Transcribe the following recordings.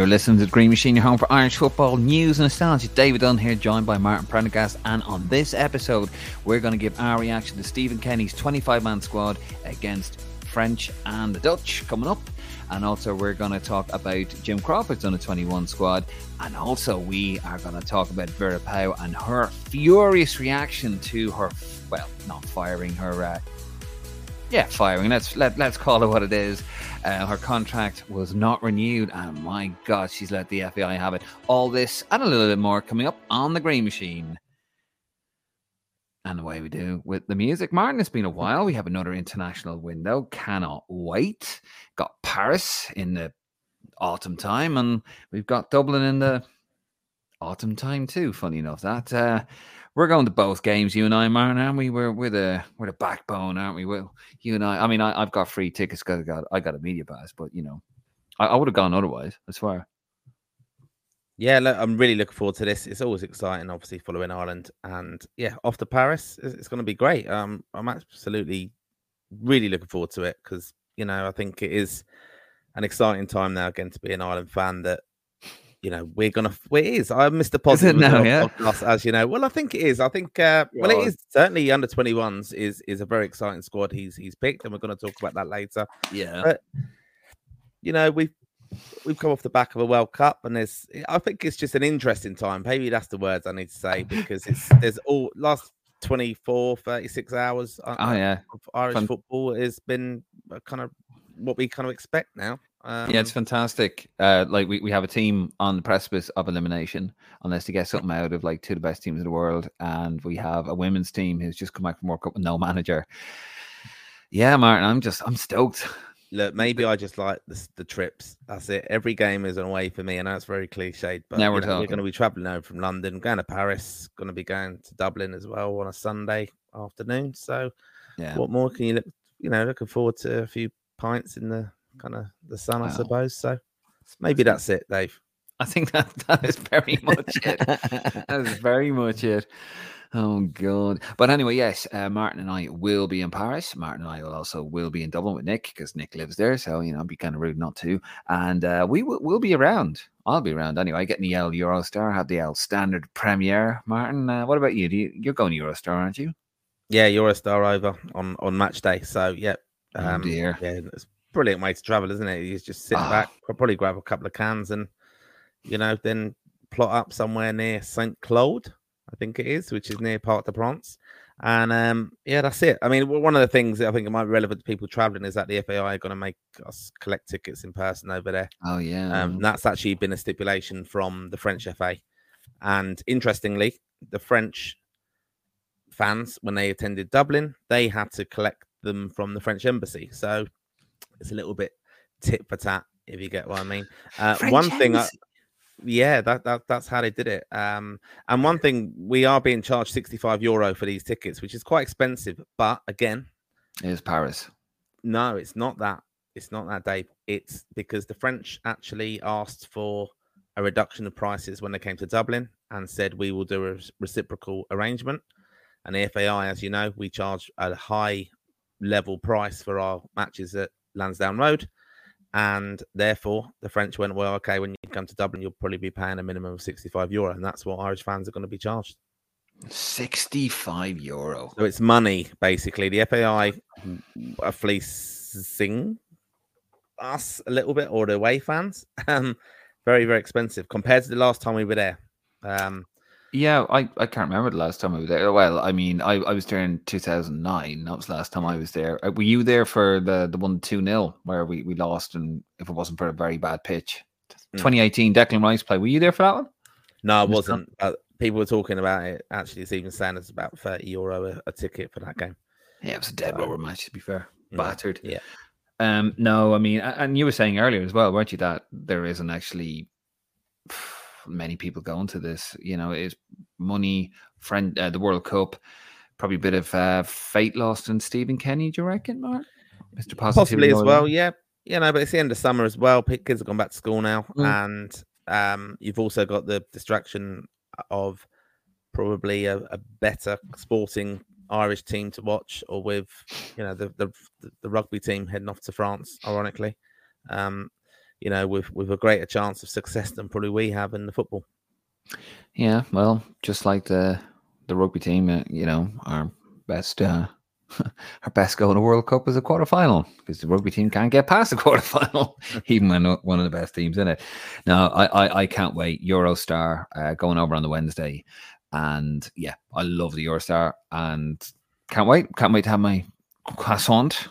You're listening to the Green Machine, your home for Irish football news and nostalgia. David Dunn here, joined by Martin Prendergast. And on this episode, we're going to give our reaction to Stephen Kenny's 25 man squad against French and the Dutch coming up. And also, we're going to talk about Jim Crawford's under 21 squad. And also, we are going to talk about Vera Pauw and her furious reaction to her, well, not firing her. Uh, yeah, firing. Let's let, let's call it what it is. Uh, her contract was not renewed, and my God, she's let the FAI have it. All this and a little bit more coming up on the Green Machine. And the way we do with the music. Martin, it's been a while. We have another international window. Cannot wait. Got Paris in the autumn time, and we've got Dublin in the autumn time too. Funny enough, that uh, we're going to both games, you and I, Martin, aren't we? We're we're the we're the backbone, aren't we? Will you and I? I mean, I, have got free tickets because I got I got a media pass, but you know, I, I would have gone otherwise. I swear. Yeah, look, I'm really looking forward to this. It's always exciting, obviously, following Ireland, and yeah, off to Paris, it's, it's going to be great. Um, I'm absolutely really looking forward to it because you know I think it is an exciting time now again to be an Ireland fan that you know, we're gonna. Well, it is. I missed the positive now, yeah? podcast, as you know. Well, I think it is. I think. Uh, well, it is certainly under twenty ones is is a very exciting squad. He's he's picked, and we're going to talk about that later. Yeah. But you know, we've we've come off the back of a World Cup, and there's. I think it's just an interesting time. Maybe that's the words I need to say because it's there's all last 24, 36 hours. Uh, oh yeah. Of Irish Fun. football has been kind of what we kind of expect now. Um, yeah, it's fantastic. Uh, like we, we have a team on the precipice of elimination, unless they get something out of like two of the best teams in the world, and we have a women's team who's just come back from World Cup with no manager. Yeah, Martin, I'm just I'm stoked. Look, maybe I just like the, the trips. That's it. Every game is an away for me, and that's very cliched. But now we're, know, we're going to be traveling over from London, going to Paris, going to be going to Dublin as well on a Sunday afternoon. So, yeah, what more can you look? You know, looking forward to a few pints in the kind of the sun, wow. I suppose. So maybe that's it, Dave. I think that that is very much it. that is very much it. Oh god! But anyway, yes, uh, Martin and I will be in Paris. Martin and I will also will be in Dublin with Nick because Nick lives there. So you know, it'd be kind of rude not to. And uh, we will we'll be around. I'll be around anyway. Getting the L Eurostar, have the L Standard Premiere. Martin, uh, what about you? Do you you're going Eurostar, aren't you? Yeah, Eurostar over on on match day. So yeah, oh, um, oh dear. Yeah, it's brilliant way to travel, isn't it? You just sit oh. back, probably grab a couple of cans, and you know, then plot up somewhere near Saint Claude, I think it is, which is near Parc de France. And um, yeah, that's it. I mean, one of the things that I think it might be relevant to people traveling is that the FAI are going to make us collect tickets in person over there. Oh yeah, um, that's actually been a stipulation from the French FA. And interestingly, the French fans, when they attended Dublin, they had to collect them from the French embassy. So it's a little bit tit for tat, if you get what I mean. Uh, one thing, I, yeah, that, that that's how they did it. Um, and one thing, we are being charged 65 euro for these tickets, which is quite expensive. But again, it's Paris. No, it's not that. It's not that, Dave. It's because the French actually asked for a reduction of prices when they came to Dublin and said we will do a reciprocal arrangement. And the FAI, as you know, we charge a high level price for our matches at Lansdowne Road. And therefore, the French went, well, okay, when you come to Dublin, you'll probably be paying a minimum of 65 euro. And that's what Irish fans are going to be charged. 65 euro. So it's money, basically. The FAI are fleecing us a little bit, or the away fans. Um, very, very expensive compared to the last time we were there. Um, yeah, I, I can't remember the last time I was there. Well, I mean, I, I was there in 2009. That was the last time I was there. Uh, were you there for the, the 1 2 0 where we, we lost and if it wasn't for a very bad pitch? Mm. 2018 Declan Rice play. Were you there for that one? No, I wasn't. Uh, people were talking about it. Actually, it's even saying it's about 30 euro a, a ticket for that game. Yeah, it was a dead rubber match, to be fair. Battered. Yeah. Um, no, I mean, and you were saying earlier as well, weren't you, that there isn't actually many people going to this. You know, is money, friend, uh, the World Cup, probably a bit of uh, fate lost in Stephen Kenny. Do you reckon, Mark? Mr. Possibly as well. Yeah, you know, but it's the end of summer as well. Kids have gone back to school now, mm. and um, you've also got the distraction of probably a, a, better sporting Irish team to watch, or with you know the the, the rugby team heading off to France. Ironically, um, you know, with with a greater chance of success than probably we have in the football. Yeah, well, just like the the rugby team, uh, you know, our best uh, our best goal in the World Cup is a quarter final because the rugby team can't get past the quarter final, even when one of the best teams in it. Now, I I, I can't wait. Eurostar uh, going over on the Wednesday, and yeah, I love the Eurostar and can't wait. Can't wait to have my croissant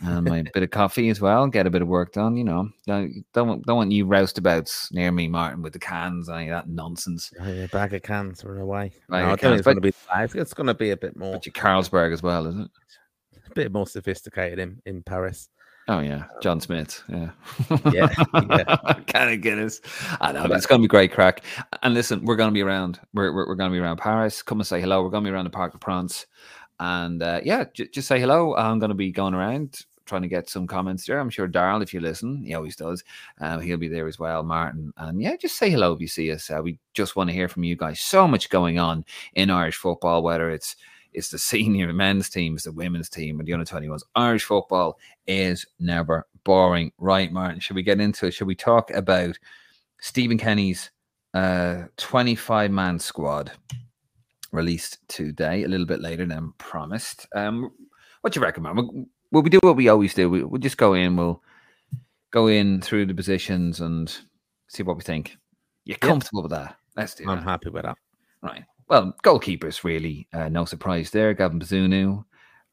and my bit of coffee as well. Get a bit of work done. You know, don't don't, don't want you roustabouts near me, Martin, with the cans and that nonsense. Oh, yeah, bag of cans are away. Bag No, I of think it's going to be. It's going to be a bit more, But you Carlsberg as well, isn't it? a bit more sophisticated in in Paris. Oh yeah, John Smith. Yeah, Yeah, yeah. kind of Guinness. I know, it's going to be great crack. And listen, we're going to be around. We're we're, we're going to be around Paris. Come and say hello. We're going to be around the Park de France, and uh, yeah, j- just say hello. I'm going to be going around trying to get some comments there. I'm sure Darrell, if you listen, he always does. Um, he'll be there as well, Martin. And yeah, just say hello if you see us. Uh, we just want to hear from you guys. So much going on in Irish football, whether it's it's the senior men's team, it's the women's team, and the under 21s. Irish football is never boring. Right, Martin? Should we get into it? Should we talk about Stephen Kenny's uh, 25 man squad released today, a little bit later than promised? Um, what do you reckon, will we do what we always do? We, we'll just go in, we'll go in through the positions and see what we think. You're comfortable with that? Let's do I'm that. happy with that. Right. Well, goalkeepers really uh, no surprise there. Gavin Bazunu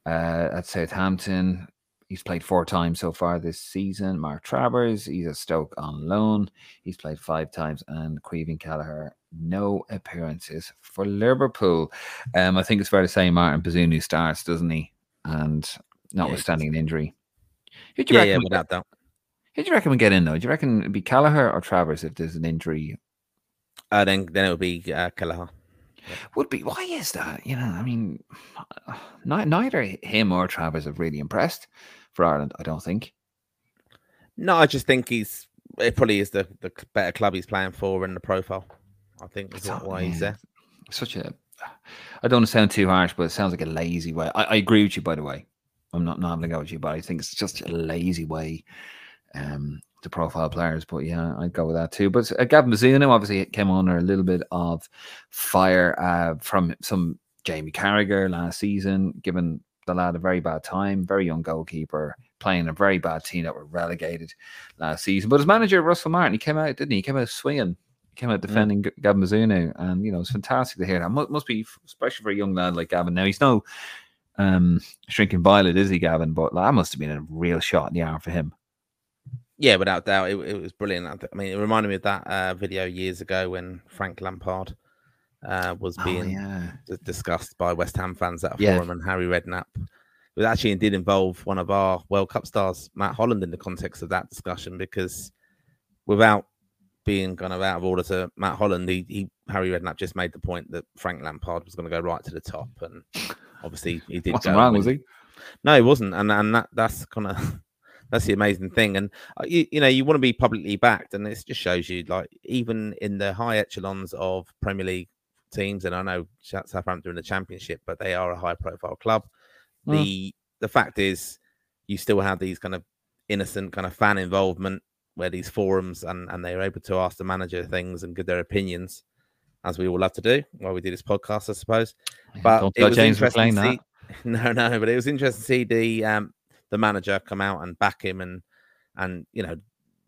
uh, at Southampton. He's played four times so far this season. Mark Travers, he's at Stoke on loan. He's played five times. And Caoimhín Kelleher, no appearances for Liverpool. Um, I think it's fair to say Martin Bazunu starts, doesn't he? And notwithstanding an injury. Who do you Yeah, reckon yeah, without doubt. who do you reckon we get in though? Do you reckon it'd be Kelleher or Travers if there's an injury Uh, then then it would be uh, Kelleher. Would be why is that? You know, I mean, ni- neither him or Travers have really impressed for Ireland. I don't think. No, I just think he's it probably is the the better club he's playing for and the profile. I think not- why he's there. Such a, I don't want to sound too harsh, but it sounds like a lazy way. I, I agree with you, by the way. I'm not not having go with you, but I think it's just a lazy way um, to profile players. But yeah, I'd go with that too. But uh, Gavin Bazunu obviously came under a little bit of fire uh, from some Jamie Carragher last season, given the lad a very bad time, very young goalkeeper, playing a very bad team that were relegated last season. But his manager, Russell Martin, he came out, didn't he? He came out swinging. He came out defending G Gavin Bazunu. And, you know, it's fantastic to hear that. Must, must be, especially for a young lad like Gavin. Now, he's no um, shrinking violet, is he, Gavin? But that must have been a real shot in the arm for him. Yeah, without doubt, it, it was brilliant. I mean, it reminded me of that uh, video years ago when Frank Lampard uh, was being oh, yeah. discussed by West Ham fans at a Yeah. forum, and Harry Redknapp. It actually did involve one of our World Cup stars, Matt Holland, in the context of that discussion because without being kind of out of order to Matt Holland, he, he Harry Redknapp just made the point that Frank Lampard was going to go right to the top, and obviously he did. Wasn't wrong, was he? No, he wasn't, and and that that's kind of that's the amazing thing. And uh, you, you know, you want to be publicly backed, and it just shows you, like, even in the high echelons of Premier League teams, and I know Southampton in the Championship, but they are a high-profile club. Mm. The the fact is, you still have these kind of innocent kind of fan involvement where these forums and and they're able to ask the manager things and give their opinions, as we all love to do while we do this podcast, I suppose. But Don't it was James interesting to that. see- no, no, but it was interesting to see the um the manager come out and back him and and you know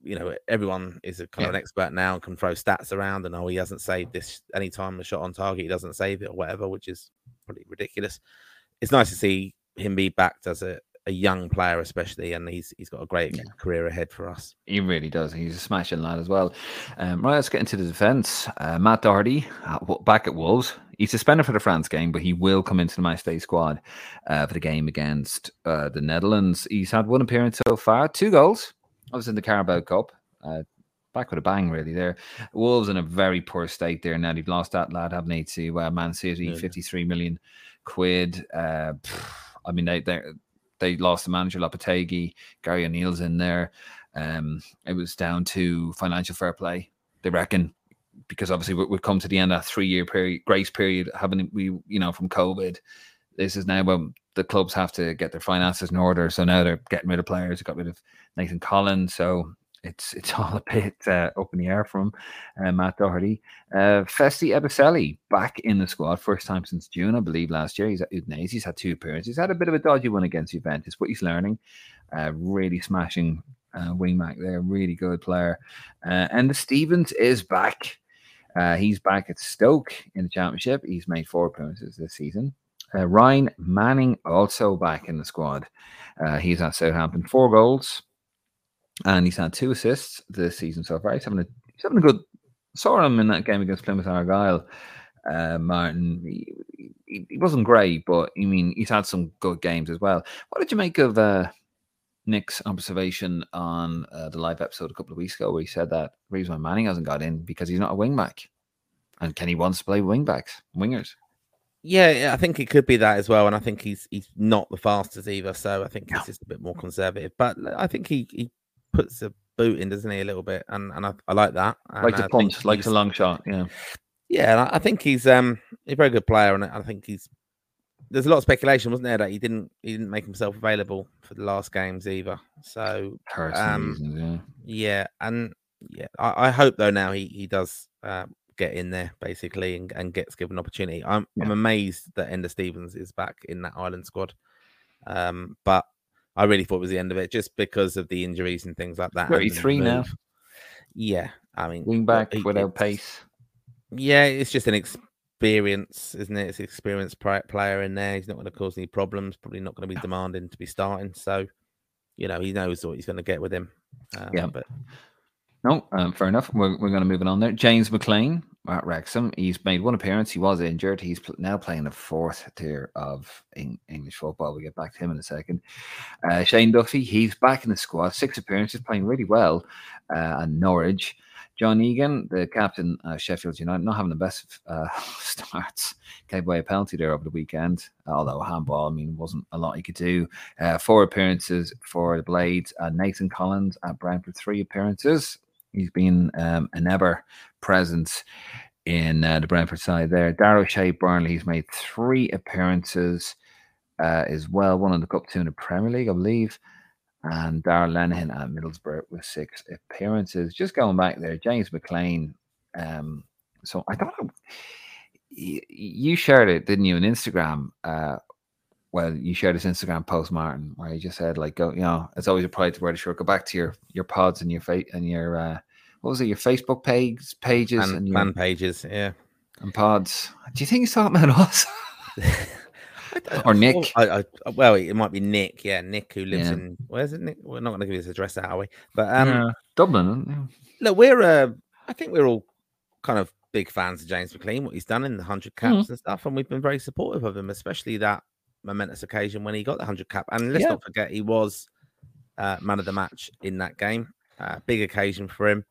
you know everyone is a kind of an expert now and can throw stats around and oh he hasn't saved this anytime a shot on target he doesn't save it or whatever which is pretty ridiculous. It's nice to see him be backed as a, a young player especially and he's he's got a great Yeah. career ahead for us. He really does. He's a smashing lad as well. Um, right, let's get into the defence. Uh, Matt Doherty uh, back at Wolves. He's suspended for the France game, but he will come into the matchday squad uh, for the game against uh, the Netherlands. He's had one appearance so far, two goals. I was in the Carabao Cup. Uh, back with a bang, really. There, Wolves in a very poor state there. Now they've lost that lad, haven't they, to uh, Man City, Yeah. fifty-three million quid. Uh, I mean, they they they lost the manager Lopetegui. Gary O'Neill's in there. Um, it was down to financial fair play, they reckon, because obviously we- we've come to the end of that three-year period, grace period, having we, you know, from COVID. This is now when the clubs have to get their finances in order. So now they're getting rid of players. They got rid of Nathan Collins. So it's it's all a bit uh, up in the air from uh, Matt Doherty. Uh, Festy Ebosele back in the squad, first time since June, I believe, last year. He's at Udinese. He's had two appearances. He's had a bit of a dodgy one against Juventus, but he's learning. Uh, really smashing uh, wingback there, really good player. Uh, and the Stevens is back. Uh, he's back at Stoke in the Championship. He's made four appearances this season. Uh, Ryan Manning also back in the squad. He's at Southampton, four goals, and he's had two assists this season so far. He's having a he's having a good. Saw him in that game against Plymouth Argyle. Uh, Martin, he, he, he, wasn't great, but I mean, he's had some good games as well. What did you make of uh, Nick's observation on uh, the live episode a couple of weeks ago, where he said that the reason why Manning hasn't got in because he's not a wingback, and Kenny wants to play wingbacks, wingers. Yeah, I think it could be that as well, and I think he's he's not the fastest either, so I think he's just a bit more conservative. But I think he he puts a boot in, doesn't he, a little bit, and and I, I like that. And like the punch, like the long shot, yeah. Yeah, I think he's um he's a very good player, and I think he's. There's a lot of speculation, wasn't there, that he didn't he didn't make himself available for the last games either. So um, reasons, yeah. yeah, and yeah, I, I, hope though now he he does uh, get in there basically and, and gets given opportunity. I'm yeah. I'm amazed that Enda Stevens is back in that Ireland squad. Um, but I really thought it was the end of it just because of the injuries and things like that. 33 now. Yeah, I mean, wing back he, without pace. Yeah, it's just an experience, isn't it? It's an experienced player in there. He's not going to cause any problems. Probably not going to be demanding to be starting. So, you know, he knows what he's going to get with him. Um, yeah, but no, um, fair enough. We're, we're going to move it on there. James McLean at Wrexham. He's made one appearance. He was injured. He's pl- now playing the fourth tier of English football. We'll get back to him in a second. Uh, Shane Duffy, he's back in the squad. Six appearances, playing really well uh, at Norwich. John Egan, the captain of Sheffield United, not having the best uh, starts. Gave away a penalty there over the weekend, although handball, I mean, wasn't a lot he could do. Uh, four appearances for the Blades. Nathan Collins at Brentford, three appearances. He's been um, an ever presence in uh, the Brentford side there. Dara O'Shea Burnley, he's made three appearances uh, as well, one in the Cup, two in the Premier League, I believe. And Darragh Lenihan at Middlesbrough with six appearances. Just going back there, James McLean. Um, so I thought you shared it, didn't you, on Instagram? Uh, well, you shared this Instagram post, Martin, where you just said like, go, you know, it's always a pride to wear the shirt. Go back to your your pods and your face and your uh, what was it, your Facebook page pages and, and your, fan pages, yeah, and pods. Do you think he's talking about us? or Nick? I, I, well, it might be Nick. Yeah, Nick who lives yeah. in where's it? Nick? We're not going to give his address out, are we? But um, yeah, Dublin. Look, we're uh, I think we're all kind of big fans of James McLean, what he's done in the hundred caps mm. and stuff, and we've been very supportive of him, especially that momentous occasion when he got the 100 cap. And let's yeah. not forget, he was uh, man of the match in that game. Uh, big occasion for him.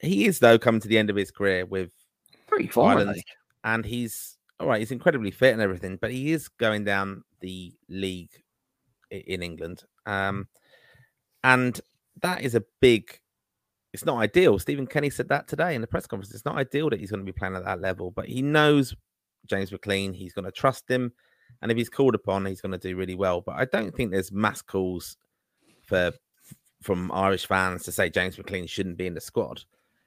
He is, though, coming to the end of his career with pretty far, and he's all right. He's incredibly fit and everything, but he is going down the league in England, um, and that is a big. It's not ideal. Stephen Kenny said that today in the press conference. It's not ideal that he's going to be playing at that level, but he knows James McLean. He's going to trust him. And if he's called upon, he's going to do really well. But I don't think there's mass calls for from Irish fans to say James McLean shouldn't be in the squad.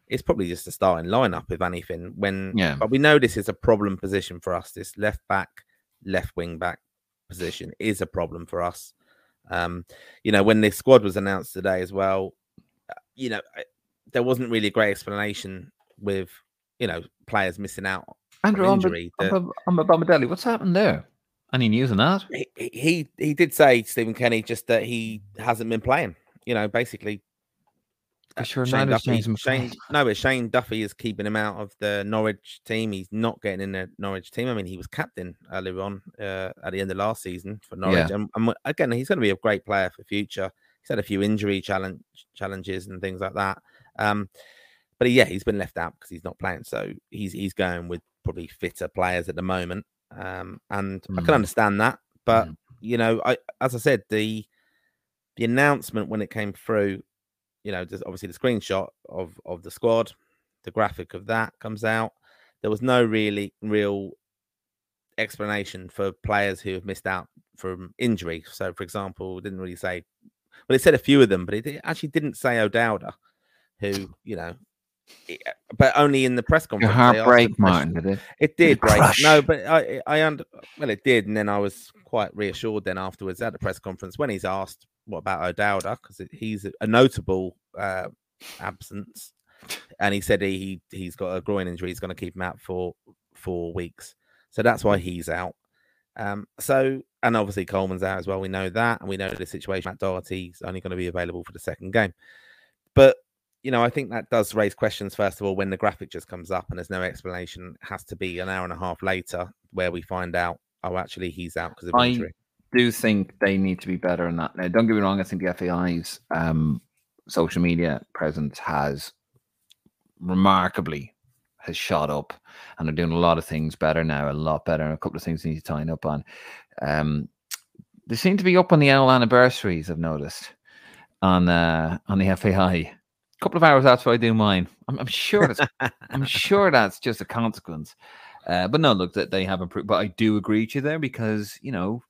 It's probably just a starting lineup, if anything. When yeah, but we know this is a problem position for us. This left back, left wing back position is a problem for us. Um, you know, when the squad was announced today as well, uh, you know, there wasn't really a great explanation with you know players missing out Andrew injury. Omobamidele, what's happened there? Any news on that? He, he he did say Stephen Kenny just that he hasn't been playing. You know, basically. Uh, sure, Shane Duffy, Shane, no, but Shane Duffy is keeping him out of the Norwich team. He's not getting in the Norwich team. I mean, he was captain earlier on uh, at the end of last season for Norwich. Yeah. And, and, again, he's going to be a great player for future. He's had a few injury challenge challenges and things like that. Um, but yeah, he's been left out because he's not playing. So he's he's going with probably fitter players at the moment. Um, and mm. I can hmm. understand that, but mm. you know, I as I said, the the announcement when it came through, you know, there's obviously the screenshot of of the squad, the graphic of that comes out. There was no really real explanation for players who have missed out from injury. So, for example, didn't really say, well, it said a few of them, but it actually didn't say O'Dowda. who you know, but only in the press Your conference. heart they break, Martin, did it? It did break. No, but I, I under well, it did, and then I was quite reassured then afterwards at the press conference when he's asked what about O'Dowda because he's a notable uh, absence, and he said he he's got a groin injury. He's going to keep him out for four weeks, so that's why he's out. Um, so and obviously Coleman's out as well. We know that, and we know the situation. Matt Doherty's only going to be available for the second game, but you know, I think that does raise questions. First of all, when the graphic just comes up and there's no explanation, it has to be an hour and a half later where we find out, oh, actually, he's out because of I- injury. Do think they need to be better in that. Now, don't get me wrong. I think the FAI's um, social media presence has remarkably has shot up, and they're doing a lot of things better now. A lot better, and a couple of things they need to tighten up on. Um, they seem to be up on the owl anniversaries. I've noticed on uh, on the FAI. A couple of hours after I do mine, I'm, I'm sure that's I'm sure that's just a consequence. Uh, but no, look, that they have improved. But I do agree with you there because you know,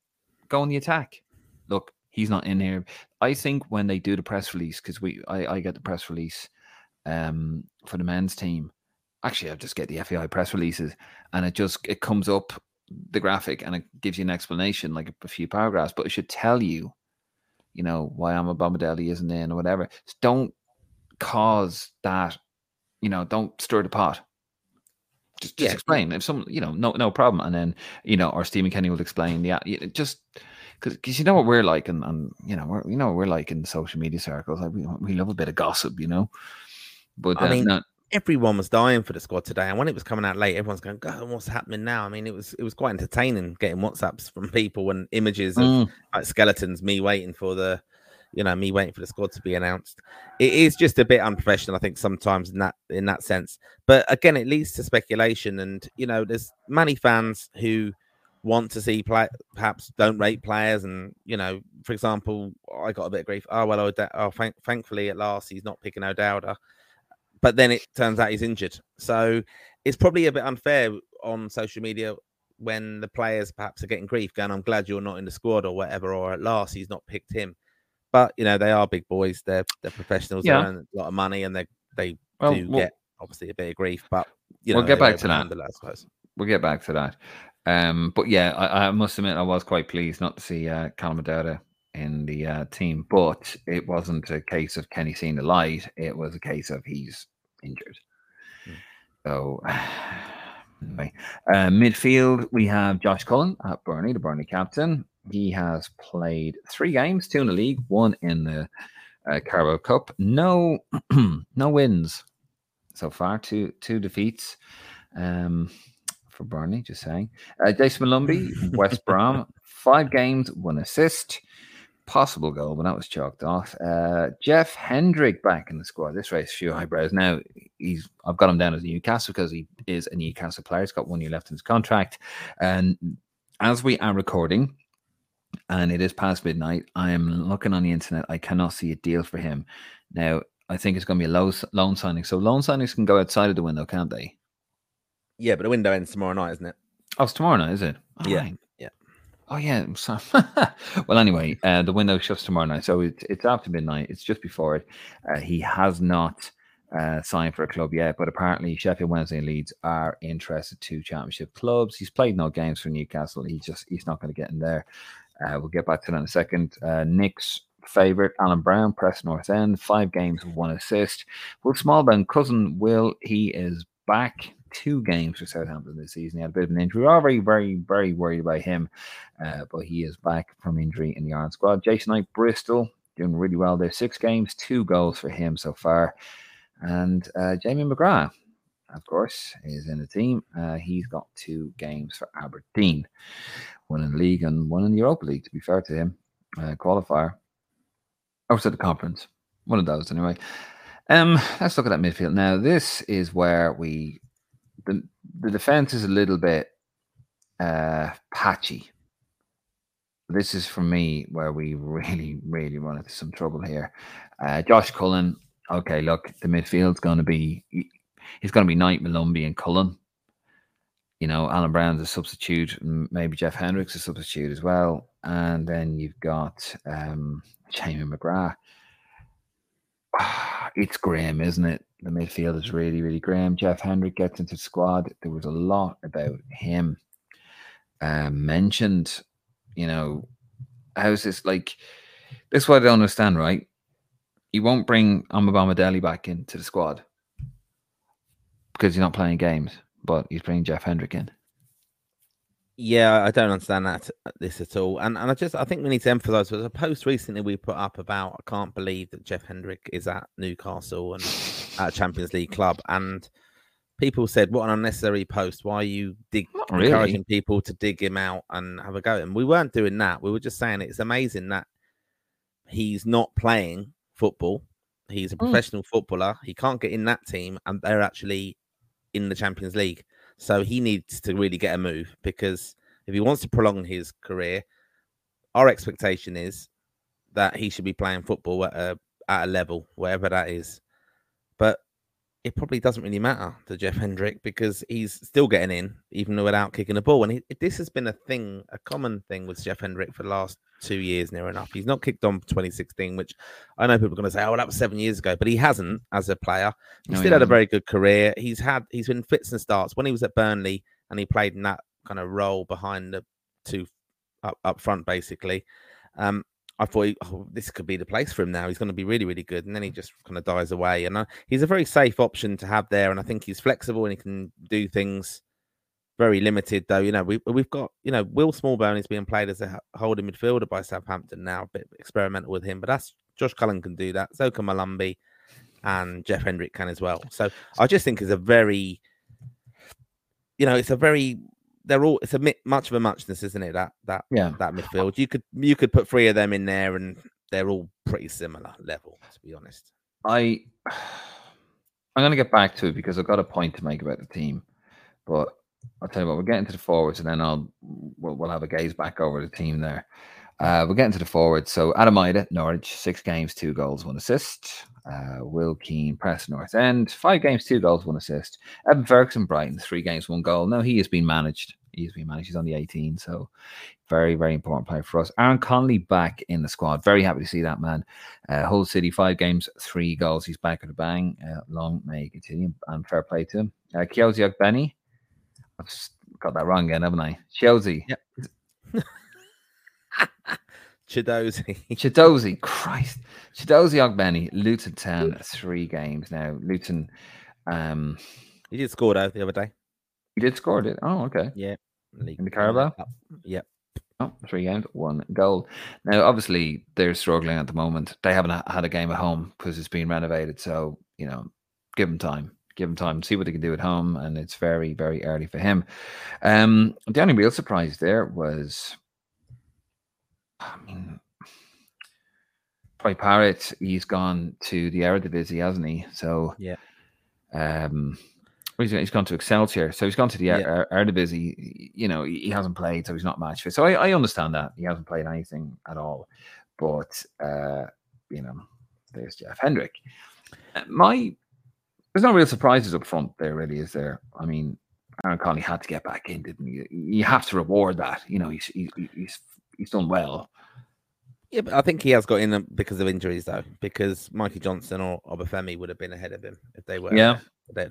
go on the attack. Look, he's not in here. I think when they do the press release, because we, I, I get the press release, um, for the men's team. Actually, I just get the FAI press releases, and it just it comes up the graphic and it gives you an explanation, like a, few paragraphs. But it should tell you, you know, why Omobamidele isn't in or whatever. Just don't cause that, you know, don't stir the pot. Just, just Yeah. explain if some, you know, no, no problem. And then, you know, or Stephen Kenny will explain. Yeah, just because you know what we're like, and, and you know, we're, you know, what we're like in social media circles. Like we, we love a bit of gossip, you know. But I uh, mean, no, Everyone was dying for the squad today, and when it was coming out late, everyone's going, "God, what's happening now?" I mean, it was it was quite entertaining getting WhatsApps from people and images of mm, like skeletons, me waiting for the, you know, me waiting for the squad to be announced. It is just a bit unprofessional, I think, sometimes in that in that sense. But again, it leads to speculation, and you know, there's many fans who want to see play perhaps don't rate players, and you know, for example, I got a bit of grief. Oh well, O'Da- oh, thank- thankfully at last he's not picking O'Dowda, but then it turns out he's injured, so it's probably a bit unfair on social media when the players perhaps are getting grief, going, "I'm glad you're not in the squad" or whatever, or at last he's not picked him. But you know they are big boys; they're they're professionals. Yeah. They earn a lot of money, and they they well, do we'll, get obviously a bit of grief. But you We'll get back to that. I suppose. we'll get back to that. Um, but yeah, I, I must admit I was quite pleased not to see uh, Callum O'Dowda in the uh, team. But it wasn't a case of Kenny seeing the light; it was a case of he's injured. Hmm. So anyway, uh, midfield we have Josh Cullen at Burnley, the Burnley captain. He has played three games, two in the league, one in the uh, Carabao Cup. No, no wins so far. Two two defeats. Um, for Burnley, just saying. Uh, Jayson Molumby, West Brom, five games, one assist, possible goal, but that was chalked off. Uh, Jeff Hendrick back in the squad. This raised a few eyebrows. Now he's I've got him down as Newcastle because he is a Newcastle player. He's got one year left in his contract, and as we are recording. And it is past midnight. I am looking on the internet. I cannot see a deal for him. Now, I think it's going to be a low, loan signing. So, loan signings can go outside of the window, can't they? Yeah, but the window ends tomorrow night, isn't it? Oh, it's tomorrow night, is it? Oh, Yeah, right. yeah. Oh, yeah. Sorry. well, anyway, uh, the window shuts tomorrow night, so it's it's after midnight. It's just before it. Uh, he has not uh, signed for a club yet, but apparently Sheffield Wednesday and Leeds are interested to Championship clubs. He's played no games for Newcastle. He just he's not going to get in there. Uh, we'll get back to that in a second. Uh, Nick's favorite, Alan Browne, Preston North End, five games, with one assist. Will Smallbone cousin Will he is back two games for Southampton this season. He had a bit of an injury. We are very, very, very worried about him, uh, but he is back from injury in the Iron squad. Jason Knight, Bristol, doing really well there. Six games, two goals for him so far. And uh, Jamie McGrath, of course, is in the team. Uh, he's got two games for Aberdeen, one in the league and one in the Europa League, to be fair to him. Uh, qualifier. Or was it the conference? One of those, anyway. Um, let's look at that midfield now. This is where we the the defense is a little bit uh patchy. This is for me where we really, really run into some trouble here. Uh, Josh Cullen. Okay, look, the midfield's going to be he's going to be Knight, Molumby, and Cullen. You know, Alan Browne's a substitute, and maybe Jeff Hendricks a substitute as well. And then you've got um, Jamie McGrath. it's grim, isn't it? The midfield is really, really grim. Jeff Hendrick gets into the squad. There was a lot about him um, mentioned. You know, how's this like? This is what I don't understand, right? You won't bring Omobamidele Deli back into the squad because he's not playing games, but he's bringing Jeff Hendrick in. Yeah, I don't understand that uh, this at all, and and I just I think we need to emphasise. There's a post recently we put up about I can't believe that Jeff Hendrick is at Newcastle and at a Champions League club, and people said what an unnecessary post. Why are you dig really. encouraging people to dig him out and have a go at him? We weren't doing that. We were just saying it's amazing that he's not playing football. He's a mm. professional mm. footballer. He can't get in that team, and they're actually in the Champions League. So he needs to really get a move because if he wants to prolong his career, our expectation is that he should be playing football at a at a level, wherever that is. But it probably doesn't really matter to Jeff Hendrick because he's still getting in, even without kicking the ball. And he, this has been a thing, a common thing with Jeff Hendrick for the last two years, near enough. He's not kicked on 2016, which I know people are going to say, "Oh, well, that was seven years ago," but he hasn't as a player. He no, still he had a very good career. He's had he's been fits and starts when he was at Burnley and he played in that kind of role behind the two up, up front, basically. Um, I thought oh, this could be the place for him now. He's going to be really, really good. And then he just kind of dies away. And uh, he's a very safe option to have there. And I think he's flexible and he can do things very limited, though. You know, we, we've got, you know, Will Smallbone is being played as a holding midfielder by Southampton now, a bit experimental with him. But that's Josh Cullen can do that. So can Molumby and Jeff Hendrick can as well. So I just think it's a very, you know, it's a very they're all it's a much of a muchness, isn't it? That that yeah that midfield. You could you could put three of them in there, and they're all pretty similar level, to be honest. I I'm gonna get back to it because I've got a point to make about the team, but I'll tell you what, we're getting to the forwards, and then I'll we'll, we'll have a gaze back over the team there. Uh, we're getting to the forwards. So Adam Idah, Norwich, six games, two goals, one assist. Uh, Will Keane, Preston North End, five games, two goals, one assist. Evan Ferguson, Brighton, three games, one goal. No, he has been managed he's been managed. He's on the 18, so very, very important player for us. Aaron Connolly back in the squad. Very happy to see that man. Uh, Hull City, five games, three goals. He's back at a bang. Uh, long may he continue, and fair play to him. Uh, Kyozi Benny. I've got that wrong again, haven't I? Chelsea. Yep. Chidozie. Chidozie, Christ. Chidozie Ogbene, Luton Town, three games now. Luton. Um, he did score though the other day. He did score, it. Oh, okay. Yeah. In the Carabao? Yep. Oh, three games, one goal. Now, obviously, they're struggling at the moment. They haven't had a game at home because it's been renovated. So, you know, give them time. Give them time. See what they can do at home. And it's very, very early for him. Um, the only real surprise there was, I mean, probably Parrott. He's gone to the Eredivisie, hasn't he? So, yeah. Um, he's, he's gone to Excelsior, so he's gone to the yeah. Eredivisie. You know, he hasn't played, so he's not match fit. So I, I understand that he hasn't played anything at all. But uh, you know, there's Jeff Hendrick. Uh, my there's no real surprises up front there, really, is there? I mean, Aaron Connolly had to get back in, didn't he? You have to reward that. You know, he's he's he's done well. Yeah, but I think he has got in because of injuries, though. Because Mikey Johnston or Obafemi would have been ahead of him if they were. Yeah,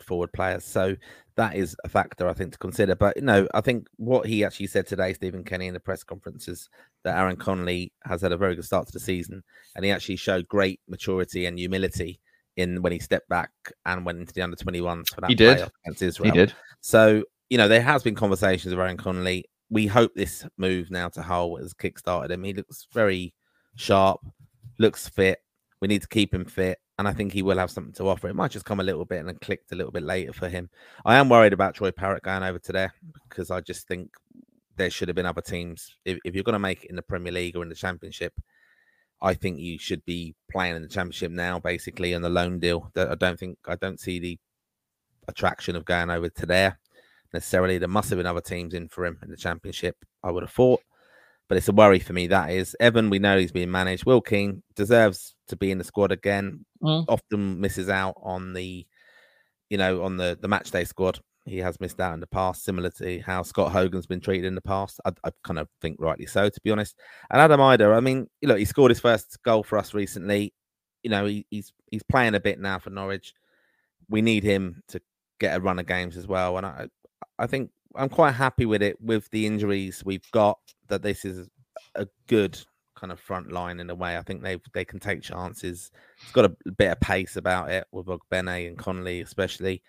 forward players. So that is a factor I think to consider. But you know, I think what he actually said today, Stephen Kenny, in the press conference is that Aaron Connolly has had a very good start to the season, and he actually showed great maturity and humility in when he stepped back and went into the under 21s for that he did. against Israel. He did. So you know, there has been conversations with Aaron Connolly. We hope this move now to Hull has kick-started him. He looks very sharp, looks fit. We need to keep him fit and I think he will have something to offer. It might just come a little bit and then clicked a little bit later for him. I am worried about Troy Parrott going over to there because I just think there should have been other teams. If, if you're going to make it in the Premier League or in the Championship, I think you should be playing in the Championship now, basically, on the loan deal. I don't think I don't see the attraction of going over to there necessarily. There must have been other teams in for him in the Championship. I would have thought but it's a worry for me. That is Evan. We know he's being managed. Will Keane deserves to be in the squad again. Mm. Often misses out on the, you know, on the the match day squad. He has missed out in the past, similar to how Scott Hogan's been treated in the past. I, I kind of think rightly so, to be honest. And Adam Idah, I mean, you look, he scored his first goal for us recently. you know, he, he's he's playing a bit now for Norwich. We need him to get a run of games as well, and I I think I'm quite happy with it with the injuries we've got. That this is a good kind of front line in a way. I think they they can take chances. It's got a bit of pace about it with Ogbene and Connolly, especially.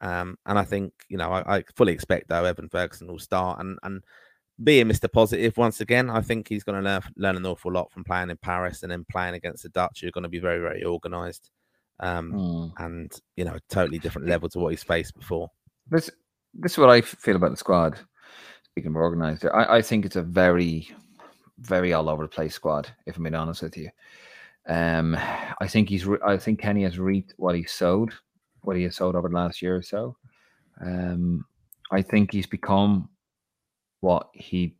Um, and I think you know I, I, fully expect though Evan Ferguson will start and and being Mr. Positive once again. I think he's going to learn learn an awful lot from playing in Paris and then playing against the Dutch, who are going to be very very organised, um, mm. and you know totally different level to what he's faced before. This this is what I feel about the squad. Speaking of organised, I, I think it's a very very all over the place squad. If I'm being honest with you, um, I think he's I think Kenny has reaped what he sowed what he has sold over the last year or so. Um, I think he's become what he,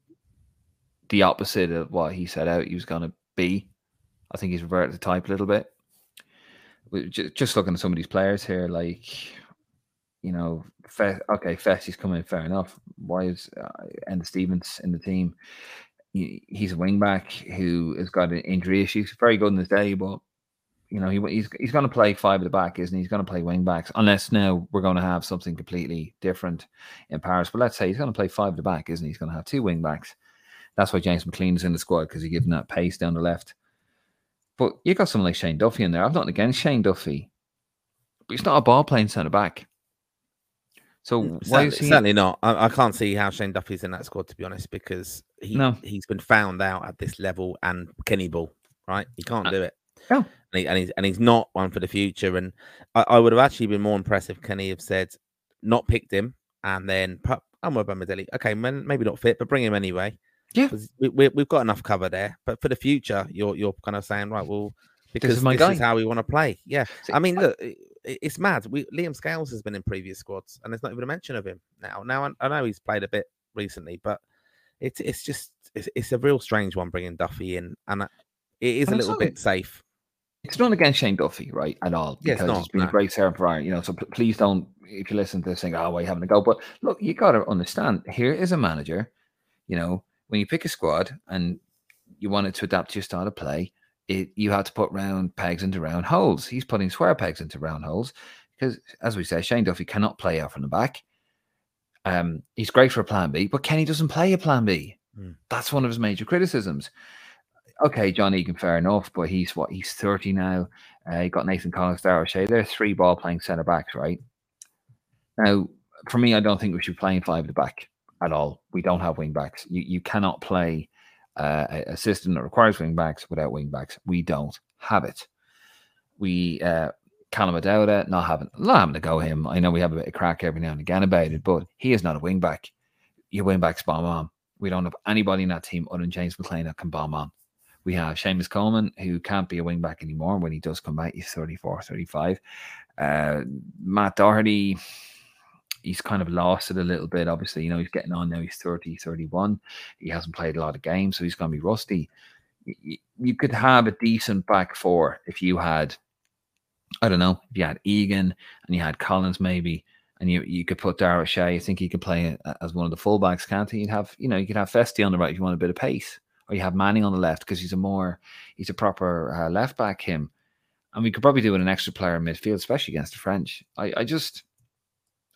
the opposite of what he set out he was going to be. I think he's reverted the type a little bit. Just looking at some of these players here, like, you know, Fe- okay, Fessie's coming fair enough. Why is uh, Enda Stevens in the team? He, he's a wing back who has got an injury issues. Very good in his day, but you know, he, he's he's going to play five at the back, isn't he? He's going to play wing backs, unless now we're going to have something completely different in Paris. But let's say he's going to play five at the back, isn't he? He's going to have two wing backs. That's why James McLean is in the squad because he's giving that pace down the left. But you got someone like Shane Duffy in there. I've nothing against Shane Duffy, but he's not a ball playing centre back. So why certainly, is he certainly not? I, I, can't see how Shane Duffy's in that squad to be honest, because he no. he's been found out at this level and Kenny Ball, right? He can't uh, do it. Yeah. And, he, and, he's and he's not one for the future. And I, I would have actually been more impressed if Kenny have said not picked him and then put Anwar Bamidele. Okay, man, maybe not fit, but bring him anyway. Yeah, we, we, we've got enough cover there. But for the future, you're you're kind of saying right, well, because this is, this is how we want to play. Yeah, See, I mean, look, it's mad. We Liam Scales has been in previous squads, and there's not even a mention of him now. Now I, I know he's played a bit recently, but it's it's just it's, it's a real strange one bringing Duffy in, and it is a little bit safe it's not against Shane Duffy, right, at all. Because yeah, It's been no. a great for Ireland, you know. So please don't, if you listen to this, think, "Oh, why you having a go?" But look, you got to understand. Here is a manager. You know, when you pick a squad and you want it to adapt to your style of play, it you have to put round pegs into round holes. He's putting square pegs into round holes because, as we say, Shane Duffy cannot play out from the back. Um, he's great for a plan B, but Kenny doesn't play a plan B. Mm. That's one of his major criticisms okay, John Egan, fair enough, but he's what he's 30 now. Uh, you got Nathan Collins, Dara O'Shea. They're three ball playing centre backs, right? Now, for me, I don't think we should be playing five at the back at all. We don't have wing backs. You you cannot play uh, a system that requires wing backs without wing backs. We don't have it. We uh, Callum O'Dowda not having not having to go him. I know we have a bit of crack every now and again about it, but he is not a wing back. Your wing back's bomb on. We don't have anybody in that team other than James McLean that can bomb on. We have Seamus Coleman, who can't be a wing back anymore. When he does come back, he's 34, 35. Uh, Matt Doherty, he's kind of lost it a little bit. Obviously, you know, he's getting on now. He's 30, 31. He hasn't played a lot of games, so he's going to be rusty. You, could have a decent back four if you had, I don't know, if you had Egan and you had Collins maybe, and you you could put Dara O'Shea. I think he could play as one of the fullbacks, can't he? You'd have, you know, you could have Festy on the right if you want a bit of pace or you have Manning on the left because he's a more he's a proper uh, left back him, and we could probably do with an extra player in midfield, especially against the French. I, I just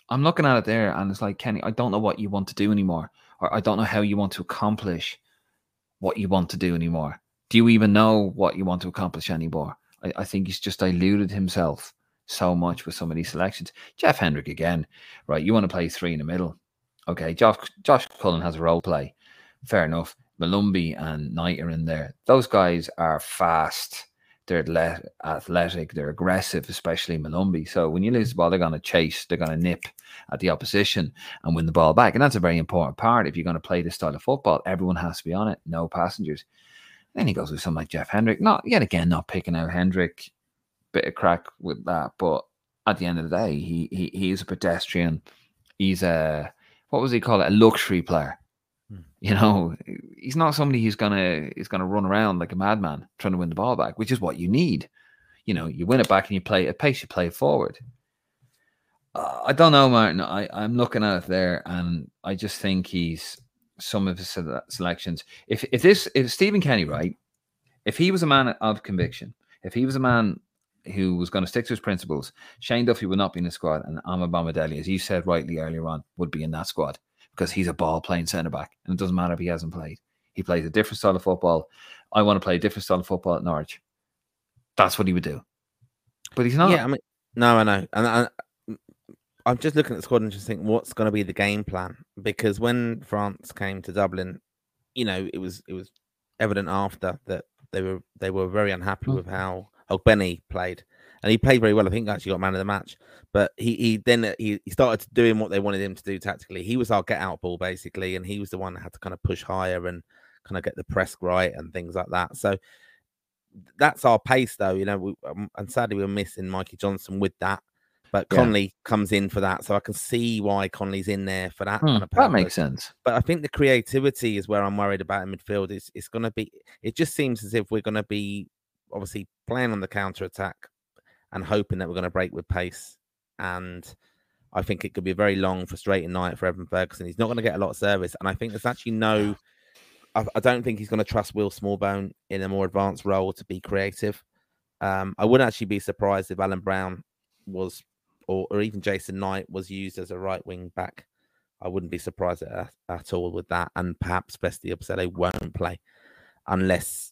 I'm looking at it there, and it's like Kenny, I don't know what you want to do anymore, or I don't know how you want to accomplish what you want to do anymore. Do you even know what you want to accomplish anymore? I, I think he's just diluted himself so much with some of these selections. Jeff Hendrick again, right? You want to play three in the middle. Okay, Josh Josh Cullen has a role play. Fair enough. Molumby and Knight are in there. Those guys are fast. They're athletic. They're aggressive, especially Molumby. So when you lose the ball, they're going to chase. They're going to nip at the opposition and win the ball back. And that's a very important part. If you're going to play this style of football, everyone has to be on it. No passengers. Then he goes with someone like Jeff Hendrick. Not yet again, not picking out Hendrick. Bit of crack with that, but at the end of the day, he he he is a pedestrian. He's a what was he call it? A luxury player. You know, he's not somebody who's gonna is gonna run around like a madman trying to win the ball back, which is what you need. You know, you win it back and you play at pace, you play forward. Uh, I don't know, Martin. I, I'm looking at it there, and I just think he's some of his selections. If if this if Stephen Kenny, right, if he was a man of conviction, If he was a man who was going to stick to his principles, Shane Duffy would not be in the squad, and Amad Deli, as you said rightly earlier on, would be in that squad because he's a ball playing centre back, and it doesn't matter if he hasn't played. He plays a different style of football. I want to play a different style of football at Norwich. That's what he would do. But he's not. Yeah, I mean, no, I know, and I, I'm just looking at the squad and just think what's going to be the game plan because when France came to Dublin, you know, it was it was evident after that they were they were very unhappy mm. with how Ogbene played, and he played very well. I think actually got man of the match. But he he then uh, he, he started doing what they wanted him to do tactically. He was our get out ball basically, and he was the one that had to kind of push higher and kind of get the press right and things like that. So that's our pace, though. You know, we, um, and sadly we are missing Mikey Johnston with that. But yeah. Connolly comes in for that, so I can see why Connolly's in there for that. Hmm, kind of that makes sense. But I think the creativity is where I'm worried about in midfield. It's it's going to be. It just seems as if we're going to be obviously playing on the counter attack and hoping that we're going to break with pace. And I think it could be a very long, frustrating night for Evan Ferguson. He's not going to get a lot of service, and I think there's actually no. I, I don't think he's going to trust Will Smallbone in a more advanced role to be creative. Um, I wouldn't actually be surprised if Alan Browne was or, or even Jason Knight was used as a right wing back. I wouldn't be surprised at, at all with that. And perhaps Festy Ebosele won't play unless,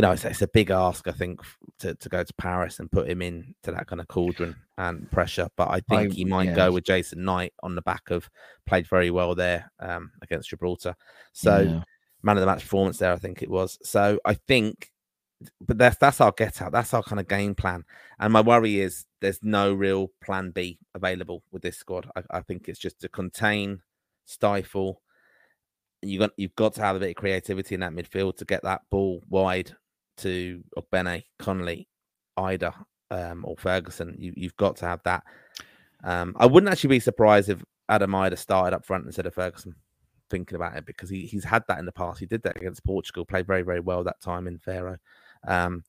you know, it's, it's, a big ask, I think, to, to go to Paris and put him in to that kind of cauldron and pressure. But I think I, he might go with Jason Knight on the back of played very well there um, against Gibraltar. So, yeah. man of the match performance there, I think it was. So I think but that's that's our get out. That's our kind of game plan. And my worry is there's no real plan B available with this squad. I, I think it's just to contain, stifle. You got you've got to have a bit of creativity in that midfield to get that ball wide to Ogbene, Connolly, Idah, um, or Ferguson. You, you've got to have that. Um, I wouldn't actually be surprised if Adam Idah started up front instead of Ferguson. Thinking about it because he, he's had that in the past. He did that against Portugal, played very very well that time in Faro. Um,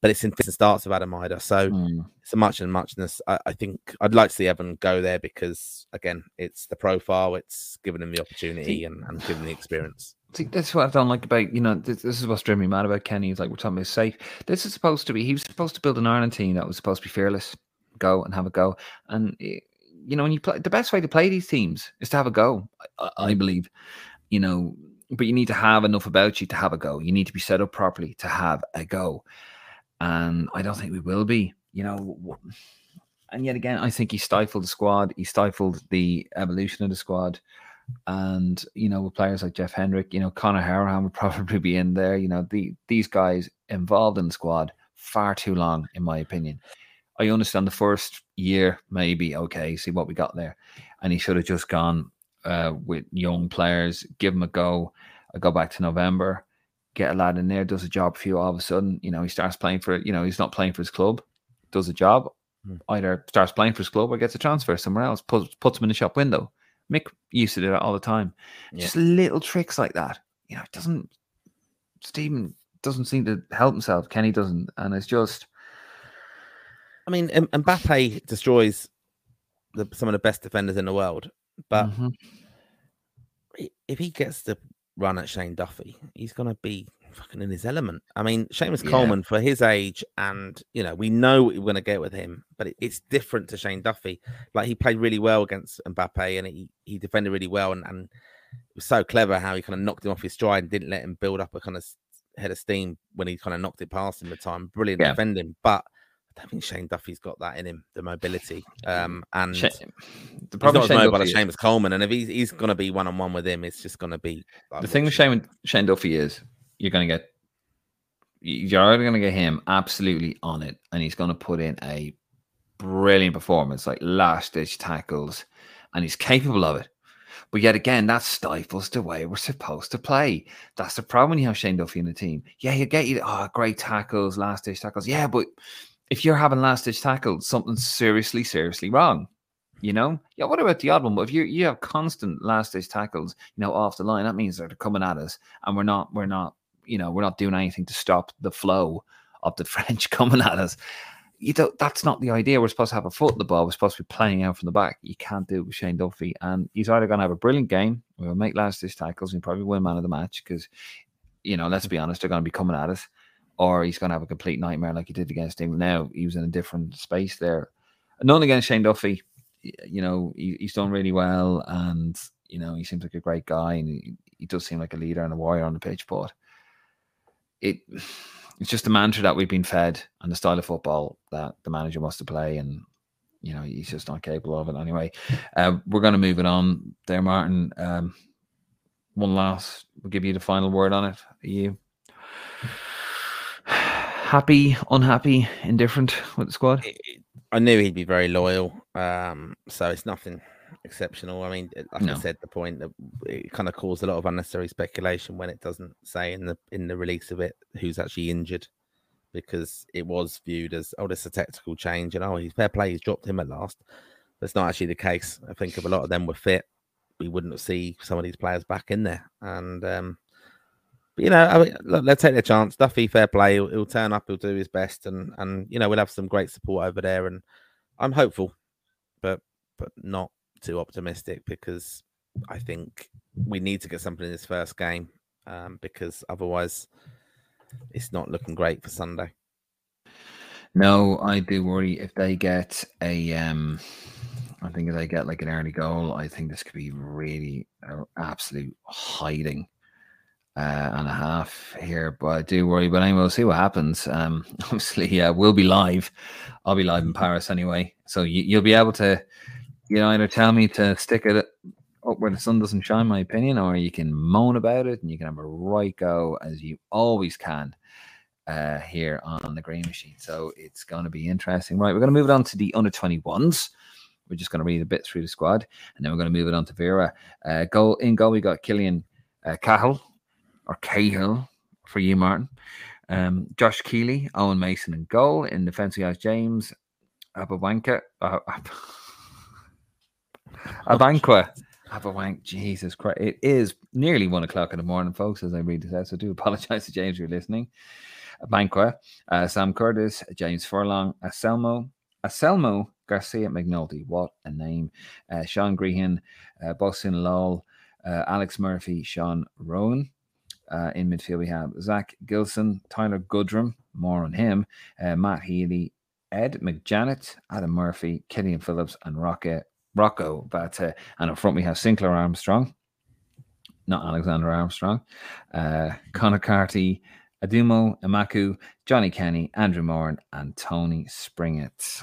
but it's in fits and starts of Adam Idah. So mm. it's a much and muchness. I, I, think I'd like to see Evan go there because again, it's the profile, it's giving him the opportunity and, and giving the experience. See, that's what I don't like about you know this, this is what's driving me mad about Kenny. Is like we're talking about safe. This is supposed to be. He was supposed to build an Ireland team that was supposed to be fearless, go and have a go. And eh, you know when you play, the best way to play these teams is to have a go. I, I believe. You know, but you need to have enough about you to have a go. You need to be set up properly to have a go. And I don't think we will be, you know. And yet again, I think he stifled the squad. He stifled the evolution of the squad. And, you know, with players like Jeff Hendrick, you know, Connor Hourihane would probably be in there. You know, the these guys involved in the squad far too long, in my opinion. I understand the first year, maybe, okay, see what we got there. And he should have just gone uh, with young players, give them a go. I go back to November, get a lad in there, does a job for you. All of a sudden, you know, he starts playing for, you know, he's not playing for his club, does a job, hmm. either starts playing for his club or gets a transfer somewhere else, puts, puts him in the shop window. Mick used to do that all the time. Yeah. Just little tricks like that. You know, it doesn't, Stephen doesn't seem to help himself. Kenny doesn't. And it's just. I mean, Mbappe destroys the, some of the best defenders in the world. But mm-hmm. if he gets the run at Shane Duffy, he's going to be fucking in his element. I mean, Seamus yeah. Coleman for his age, and you know, we know what we're going to get with him, but it, it's different to Shane Duffy. Like he played really well against Mbappe, and he, he defended really well, and, and it was so clever how he kind of knocked him off his stride and didn't let him build up a kind of head of steam when he kind of knocked it past him the time. Brilliant yeah. defending, but I don't think Shane Duffy's got that in him, the mobility. Um, and Shane, the problem he's not as mobile as Seamus Coleman, and if he's he's going to be one on one with him, it's just going to be. Like, the thing with Shane Shane Duffy is you're going to get you're either going to get him absolutely on it, and he's going to put in a brilliant performance, like last ditch tackles, and he's capable of it. But yet again, that stifles the way we're supposed to play. That's the problem when you have Shane Duffy in the team. Yeah, you get you oh great tackles, last ditch tackles. Yeah, but if you're having last ditch tackles, something's seriously, seriously wrong. You know, yeah. What about the odd one? But if you you have constant last ditch tackles, you know, off the line, that means they're coming at us, and we're not, we're not, you know, we're not doing anything to stop the flow of the French coming at us. You don't. That's not the idea. We're supposed to have a foot in the ball. We're supposed to be playing out from the back. You can't do it with Shane Duffy, and he's either going to have a brilliant game, we'll make last ditch tackles, and probably win man of the match because, you know, let's be honest, they're going to be coming at us, or he's going to have a complete nightmare like he did against England. Now he was in a different space there. None against Shane Duffy. You know, he, he's done really well, and you know he seems like a great guy, and he, he does seem like a leader and a warrior on the pitch. But it it's just the mantra that we've been fed and the style of football that the manager wants to play, and you know he's just not capable of it anyway. Uh, we're going to move it on there, Martin. Um, one last, we'll give you the final word on it. Are you happy, unhappy, indifferent with the squad? I knew he'd be very loyal, um, so it's nothing exceptional. I mean, like no. I said, the point that it kind of caused a lot of unnecessary speculation when it doesn't say in the in the release of it who's actually injured, because it was viewed as oh, this is a technical change and oh, he's fair play, he's dropped him at last. That's not actually the case. I think if a lot of them were fit, we wouldn't see some of these players back in there. And um, but, you know, I mean, look, they'll take their chance. Duffy, fair play. He'll, he'll, turn up. He'll do his best, and and you know we'll have some great support over there. And I'm hopeful, but but not too optimistic because I think we need to get something in this first game um, because otherwise it's not looking great for Sunday. No, I do worry if they get a. Um, I think if they get like an early goal, I think this could be really uh, absolute hiding uh, and a half here. But I do worry. But anyway, we'll see what happens. Um, obviously, yeah, we'll be live. I'll be live in Paris anyway, so you, you'll be able to you know, either tell me to stick it up where the sun doesn't shine, my opinion, or you can moan about it and you can have a right go as you always can uh, here on the green machine. So it's going to be interesting. Right, we're going to move it on to the under 21s. We're just going to read a bit through the squad and then we're going to move it on to Vera. Uh, goal in goal, we got Killian uh, Cahill or Cahill for you, Martin. Um, Josh Keeley, Owen Mason and goal. In defense, we have James Abawanka. Uh, a banquet. Have a wank. Jesus Christ. It is nearly one o'clock in the morning, folks, as I read this out. So I do apologize to James for listening. A banquet. Uh, Sam Curtis, James Furlong, Anselmo, Anselmo Garcia MacNulty. What a name. Uh, Sean Grehan, uh, Boston Lawal, uh, Alex Murphy, Sean Roughan. Uh, in midfield, we have Zak Gilsenan, Tyler Goodrum, more on him, uh, Matt Healy, Ed McJannet, Adam Murphy, Killian Phillips, and Rocket Rocco Vata. And up front, we have Sinclair Armstrong, not Alexander Armstrong, uh, Conor Carty, Adumo Amaku, Johnny Kenny, Andrew Moran, and Tony Springett.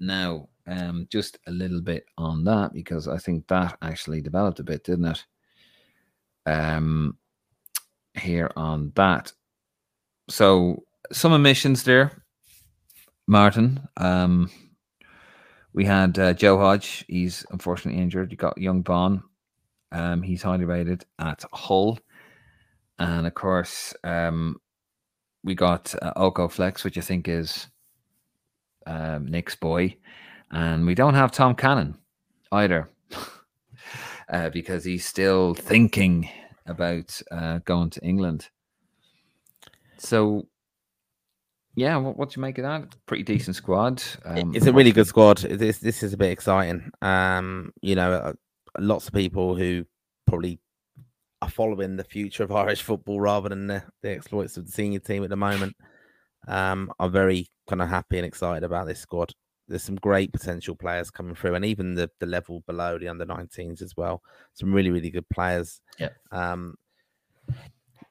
Now, um, just a little bit on that because I think that actually developed a bit, didn't it? Um, here on that. So some omissions there, Martin. Um, we had uh, Joe Hodge. He's unfortunately injured. You got young Bon. Um, he's highly rated at Hull. And of course, um, we got uh, Oko Flex, which I think is um, Nick's boy. And we don't have Tom Cannon either uh, because he's still thinking about uh, going to England. So yeah, what, what do you make of that? Pretty decent squad. Um, it's a really good squad. This this is a bit exciting. Um, you know, uh, lots of people who probably are following the future of Irish football rather than the, the exploits of the senior team at the moment. Um, are very kind of happy and excited about this squad. There's some great potential players coming through, and even the the level below the under 19s as well. Some really really good players. Yeah. Um,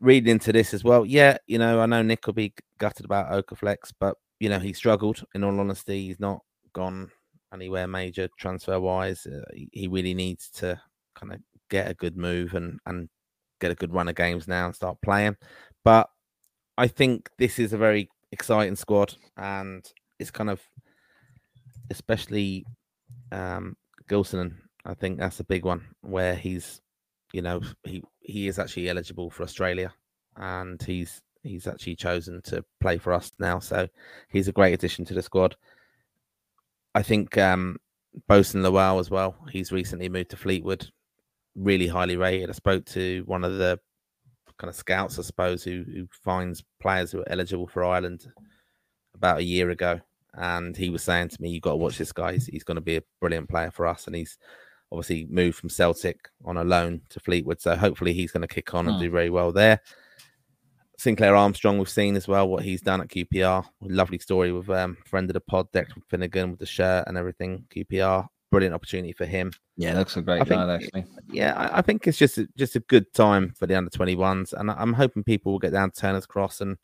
reading into this as well, yeah, you know, I know Nick will be gutted about Oko-Flex, but you know, he struggled. In all honesty, he's not gone anywhere major transfer wise. Uh, he really needs to kind of get a good move and and get a good run of games now and start playing. But I think this is a very exciting squad, and it's kind of especially um, Gilsenan. I think that's a big one where he's you know, he he is actually eligible for Australia, and he's he's actually chosen to play for us now. So he's a great addition to the squad. I think um, Bosun Lawal as well. He's recently moved to Fleetwood, really highly rated. I spoke to one of the kind of scouts, I suppose, who who finds players who are eligible for Ireland about a year ago, and he was saying to me, "You've got to watch this guy. He's, he's going to be a brilliant player for us." And he's obviously moved from Celtic on a loan to Fleetwood. So hopefully he's going to kick on and hmm. do very well there. Sinclair Armstrong, we've seen as well what he's done at QPR. Lovely story with um, friend of the pod, Declan Finnegan, with the shirt and everything. QPR, brilliant opportunity for him. Yeah, looks a great think- actually. Yeah, I, I think it's just a, just a good time for the under 21s, and I'm hoping people will get down to Turner's Cross and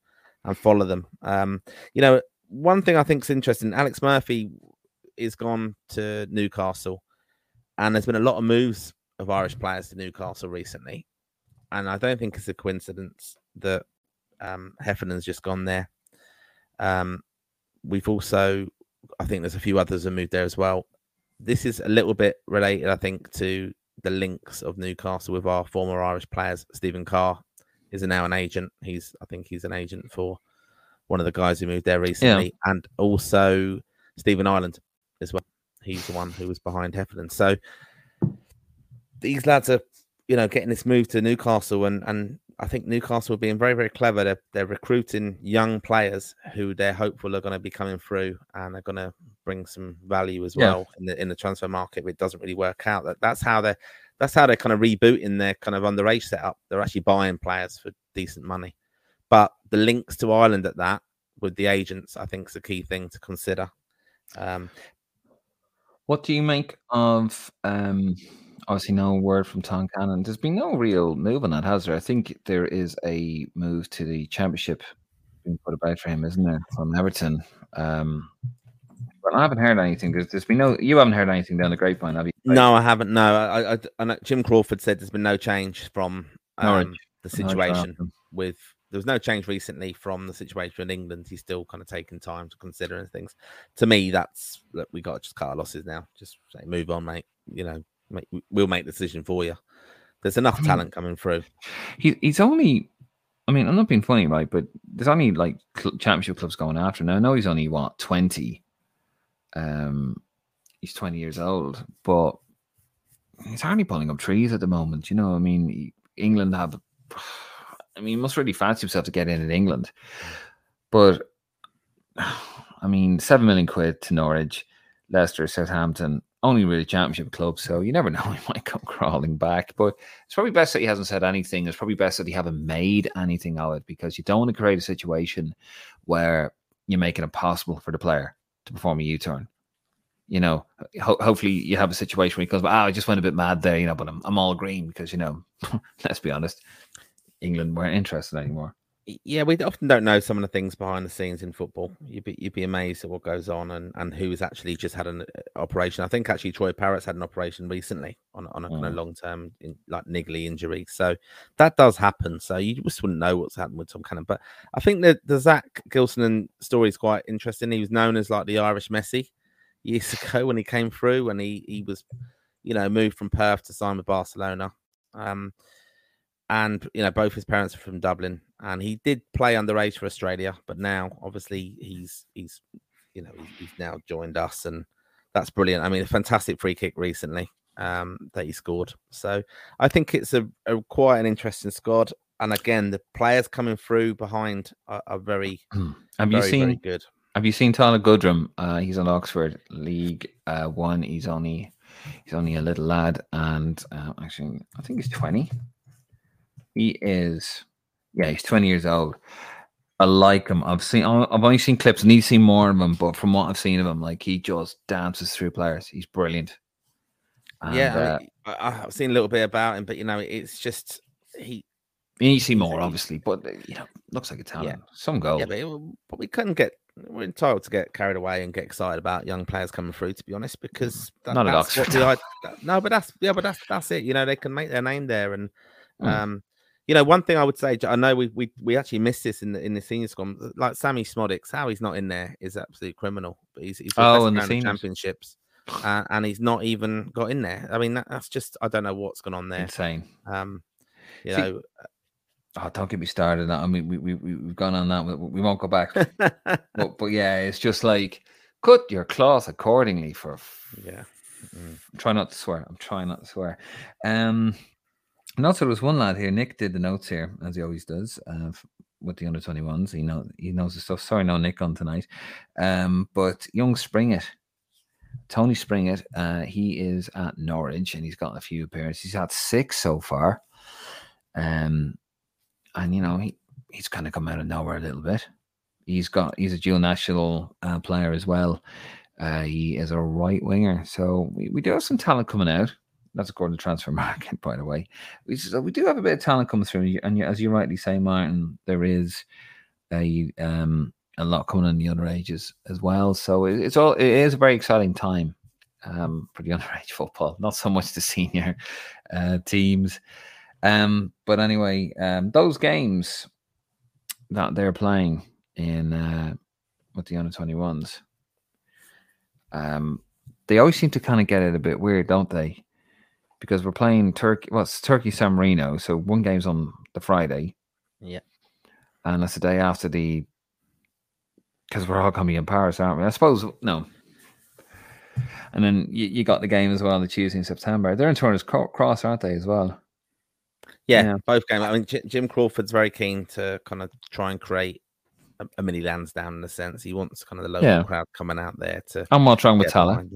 and follow them. Um, you know, one thing I think is interesting, Alex Murphy is gone to Newcastle, and there's been a lot of moves of Irish players to Newcastle recently, and I don't think it's a coincidence that um, Heffernan's just gone there. Um, we've also, I think there's a few others have moved there as well. This is a little bit related, I think, to the links of Newcastle with our former Irish players. Stephen Carr is now an agent. He's, I think, he's an agent for one of the guys who moved there recently, and also Stephen Ireland as well. He's the one who was behind Heffernan. So these lads are, you know, getting this move to Newcastle, and and I think Newcastle are being very very clever. They're they're recruiting young players who they're hopeful are going to be coming through and they're going to bring some value as Yeah. well in the in the transfer market. It doesn't really work out, that that's how they're that's how they're kind of rebooting their kind of underage setup. They're actually buying players for decent money, but the links to Ireland at that with the agents, I think, is a key thing to consider. Um, What do you make of um obviously no word from Tom Cannon? There's been no real move on that, has there? I think there is a move to the championship being put about for him, isn't there, from Everton? Um but I haven't heard anything. There's, there's been no you haven't heard anything down the grapevine, have you? No, I haven't. No, I, I, I know Jim Crawford said there's been no change from um, the situation Southampton. with. There was no change recently from the situation in England. He's still kind of taking time to consider and things. To me, that's look, we got to just cut our losses now. Just say move on, mate. You know, make, we'll make the decision for you. There's enough I mean- talent coming through. He he's only. I mean, I'm not being funny, right? But there's only like cl- championship clubs going after now. I know he's only what 20. Um, he's 20 years old, but he's hardly pulling up trees at the moment. You know, I mean, England have. I mean, he must really fancy himself to get in in England, but I mean, seven million quid to Norwich, Leicester, Southampton, only really championship clubs. So you never know, he might come crawling back. But it's probably best that he hasn't said anything. It's probably best that he haven't made anything of it because you don't want to create a situation where you're making it possible for the player to perform a U-turn. You know, ho- hopefully you have a situation where he goes, "Oh, I just went a bit mad there," you know, but I'm I'm all green because you know, let's be honest, England weren't interested anymore. Yeah, we often don't know some of the things behind the scenes in football. You'd be you'd be amazed at what goes on and, and who's actually just had an uh, operation. I think actually Troy Parrott's had an operation recently on a- on a kind of Mm. long term like niggly injury. So that does happen. So you just wouldn't know what's happened with Tom Cannon. But I think that the Zak Gilsenan story is quite interesting. He was known as like the Irish Messi years ago when he came through and he he was you know moved from Perth to sign with Barcelona. Um, and you know both his parents are from Dublin, and he did play underage for Australia, but now obviously he's he's you know he's, he's now joined us, and that's brilliant. I mean, a fantastic free kick recently um, that he scored. So I think it's a, a quite an interesting squad, and again the players coming through behind are, are very Have you very seen very good. Have you seen Tyler Goodrum? Uh, he's on Oxford League uh, One. He's only he's only a little lad, and uh, actually, I think he's twenty. He is, yeah, he's twenty years old. I like him. I've seen. I've only seen clips. I need to see more of him, but from what I've seen of him, like he just dances through players. He's brilliant. And, yeah, uh, I, I've seen a little bit about him, but you know, it's just he. you need to see more, obviously. But uh, you know, looks like a talent. Some goal. Yeah, but, it, but we couldn't get. We're entitled to get carried away and get excited about young players coming through. To be honest, because that, Not at that's what the no, but that's yeah, but that's that's it. You know, they can make their name there, and Mm. um, you know, one thing I would say, I know we we we actually missed this in the in the senior squad. Like Sammie Szmodics, how he's not in there is absolutely criminal. But he's he's Oh, in the player in seniors. championships, uh, and he's not even got in there. I mean, that, that's just I don't know what's gone on there. Insane. Um, you See, know, Oh, don't get me started. on that. I mean, we, we, we, we've gone on that. We, we won't go back. but, but yeah, it's just like cut your cloth accordingly for. yeah. Mm. Try not to swear. I'm trying not to swear. Um, and also there was one lad here. Nick did the notes here as he always does. Uh, with the under 21s, he know he knows the stuff. Sorry, no Nick on tonight. Um, but young Springett, Tony Springett, uh, he is at Norwich and he's got a few appearances. He's had six so far. Um, and you know he he's kind of come out of nowhere a little bit. He's got he's a dual national uh, player as well. Uh, he is a right winger, so we, we do have some talent coming out. That's according to transfer market, by the way. We, so we do have a bit of talent coming through, and as you rightly say, Martin, there is a um, a lot coming in the underages as well. So it, it's all it is a very exciting time um, for the underage football. Not so much the senior uh, teams, um, but anyway, um, those games that they're playing in uh, with the under twenty ones, um, they always seem to kind of get it a bit weird, don't they? Because we're playing Turkey. Well, it's Turkey San Marino, so one game's on the Friday. Yeah, and that's the day after the. Because we're all going to be in Paris, aren't we? I suppose no. And then you, you got the game as well, on the Tuesday in September. They're in Turner's Cross, aren't they, as well? Yeah, yeah, both games. I mean, Jim Crawford's very keen to kind of try and create a, a, mini Lansdowne in a sense. He wants kind of the local yeah. crowd coming out there to. And what's wrong with Tallaght?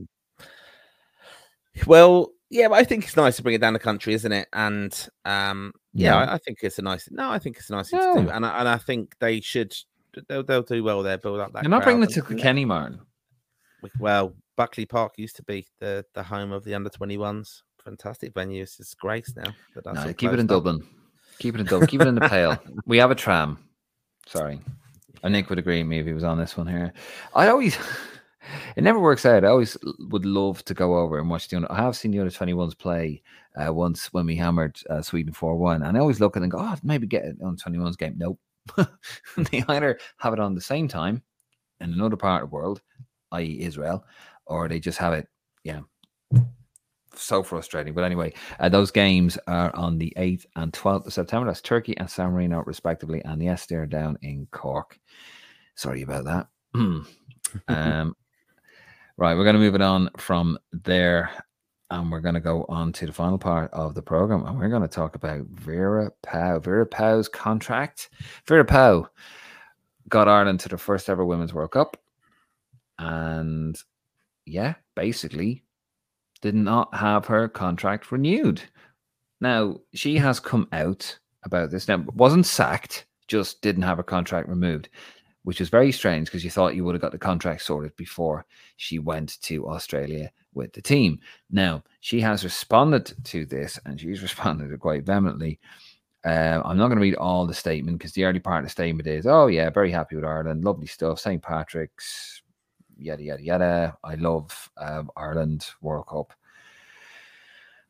Well, yeah, but I think it's nice to bring it down the country, isn't it? And um, yeah, yeah I, I, think it's a nice. No, I think it's a nice thing to do, and I, and I think they should. They'll, they'll do well there. Build up that. They're not bringing it to Kenny Martin. Well, Buckley Park used to be the the home of the under twenty ones fantastic venue. It's disgrace now. No, keep it in up. Dublin. Keep it in Dublin. keep it in the Pale. We have a tram. Sorry. I Nick would agree with me if he was on this one here. I always, it never works out. I always would love to go over and watch the. I have seen the under 21s play uh, once when we hammered uh, Sweden 4 1. And I always look at and go, oh, maybe get it on 21s game. Nope. they either have it on the same time in another part of the world, i.e., Israel, or they just have it, yeah, so frustrating. But anyway, uh, those games are on the 8th and 12th of September. That's Turkey and San Marino, respectively. And yes, they're down in Cork. Sorry about that. um, right, we're going to move it on from there. And we're going to go on to the final part of the program. And we're going to talk about Vera Pauw. Vera Pauw's contract. Vera Pauw got Ireland to the first ever Women's World Cup. And yeah, basically did not have her contract renewed. Now, she has come out about this. Now, wasn't sacked, just didn't have her contract removed, which was very strange because you thought you would have got the contract sorted before she went to Australia with the team. Now, she has responded to this and she's responded quite vehemently. Uh, I'm not going to read all the statement because the early part of the statement is, oh, yeah, very happy with Ireland, lovely stuff, St. Patrick's, yada yada yada. I love um, Ireland World Cup.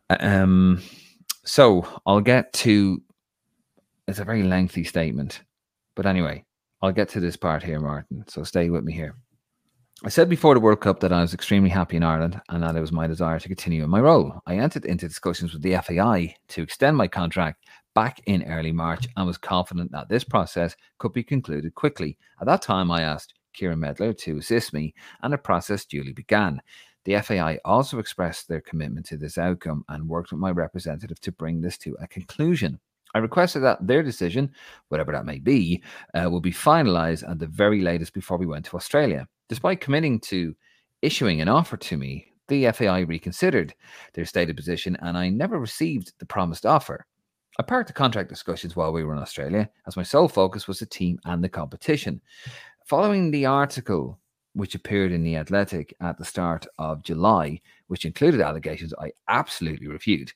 Um, so I'll get to. It's a very lengthy statement, but anyway, I'll get to this part here, Martin. So stay with me here. I said before the World Cup that I was extremely happy in Ireland and that it was my desire to continue in my role. I entered into discussions with the FAI to extend my contract back in early March and was confident that this process could be concluded quickly. At that time, I asked Kieran Medler to assist me, and the process duly began. The FAI also expressed their commitment to this outcome and worked with my representative to bring this to a conclusion. I requested that their decision, whatever that may be, uh, will be finalized at the very latest before we went to Australia. Despite committing to issuing an offer to me, the FAI reconsidered their stated position and I never received the promised offer. I parked the contract discussions while we were in Australia, as my sole focus was the team and the competition. Following the article which appeared in The Athletic at the start of July, which included allegations I absolutely refute,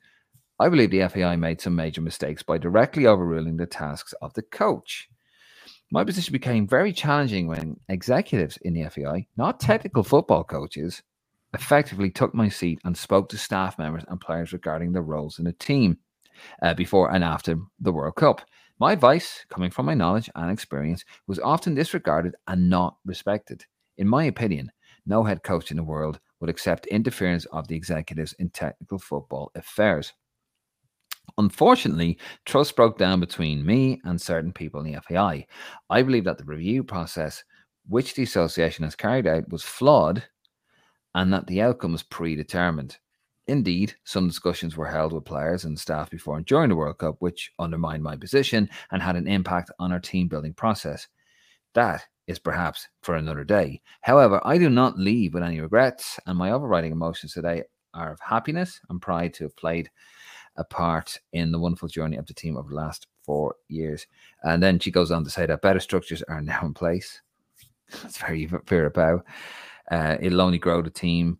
I believe the FAI made some major mistakes by directly overruling the tasks of the coach. My position became very challenging when executives in the FAI, not technical football coaches, effectively took my seat and spoke to staff members and players regarding their roles in the team uh, before and after the World Cup. My advice, coming from my knowledge and experience, was often disregarded and not respected. In my opinion, no head coach in the world would accept interference of the executives in technical football affairs. Unfortunately, trust broke down between me and certain people in the FAI. I believe that the review process which the association has carried out was flawed and that the outcome was predetermined. Indeed, some discussions were held with players and staff before and during the World Cup, which undermined my position and had an impact on our team building process. That is perhaps for another day. However, I do not leave with any regrets, and my overriding emotions today are of happiness and pride to have played a part in the wonderful journey of the team over the last four years. And then she goes on to say that better structures are now in place. That's very Vera Pauw. Uh, it'll only grow the team.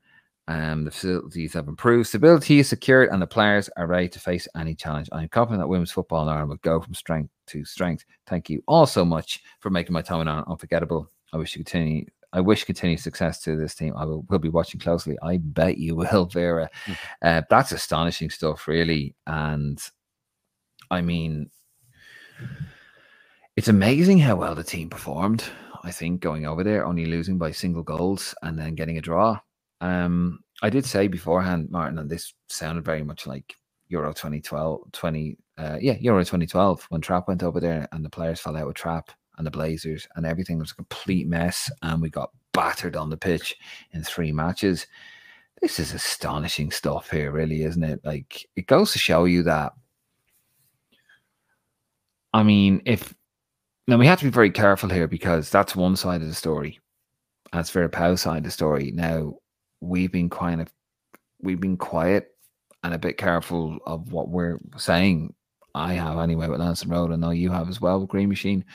Um, the facilities have improved, stability is secured, and the players are ready to face any challenge. I'm confident that women's football in Ireland will go from strength to strength. Thank you all so much for making my time in Ireland unforgettable. I wish you continue. I wish continued success to this team. I will, will be watching closely. I bet you will, Vera. Mm. Uh, that's astonishing stuff, really. And I mean, it's amazing how well the team performed. I think going over there, only losing by single goals and then getting a draw. Um, I did say beforehand, Martin, and this sounded very much like Euro 2012, 20, uh, yeah, Euro 2012 when Trap went over there and the players fell out with Trap and the Blazers and everything was a complete mess and we got battered on the pitch in three matches. This is astonishing stuff here, really, isn't it? Like it goes to show you that. I mean, if now we have to be very careful here because that's one side of the story. That's Vera Pauw's side of the story. Now we've been kind of we've been quiet and a bit careful of what we're saying. I have anyway with Lansdowne Road. I know you have as well with Green Machine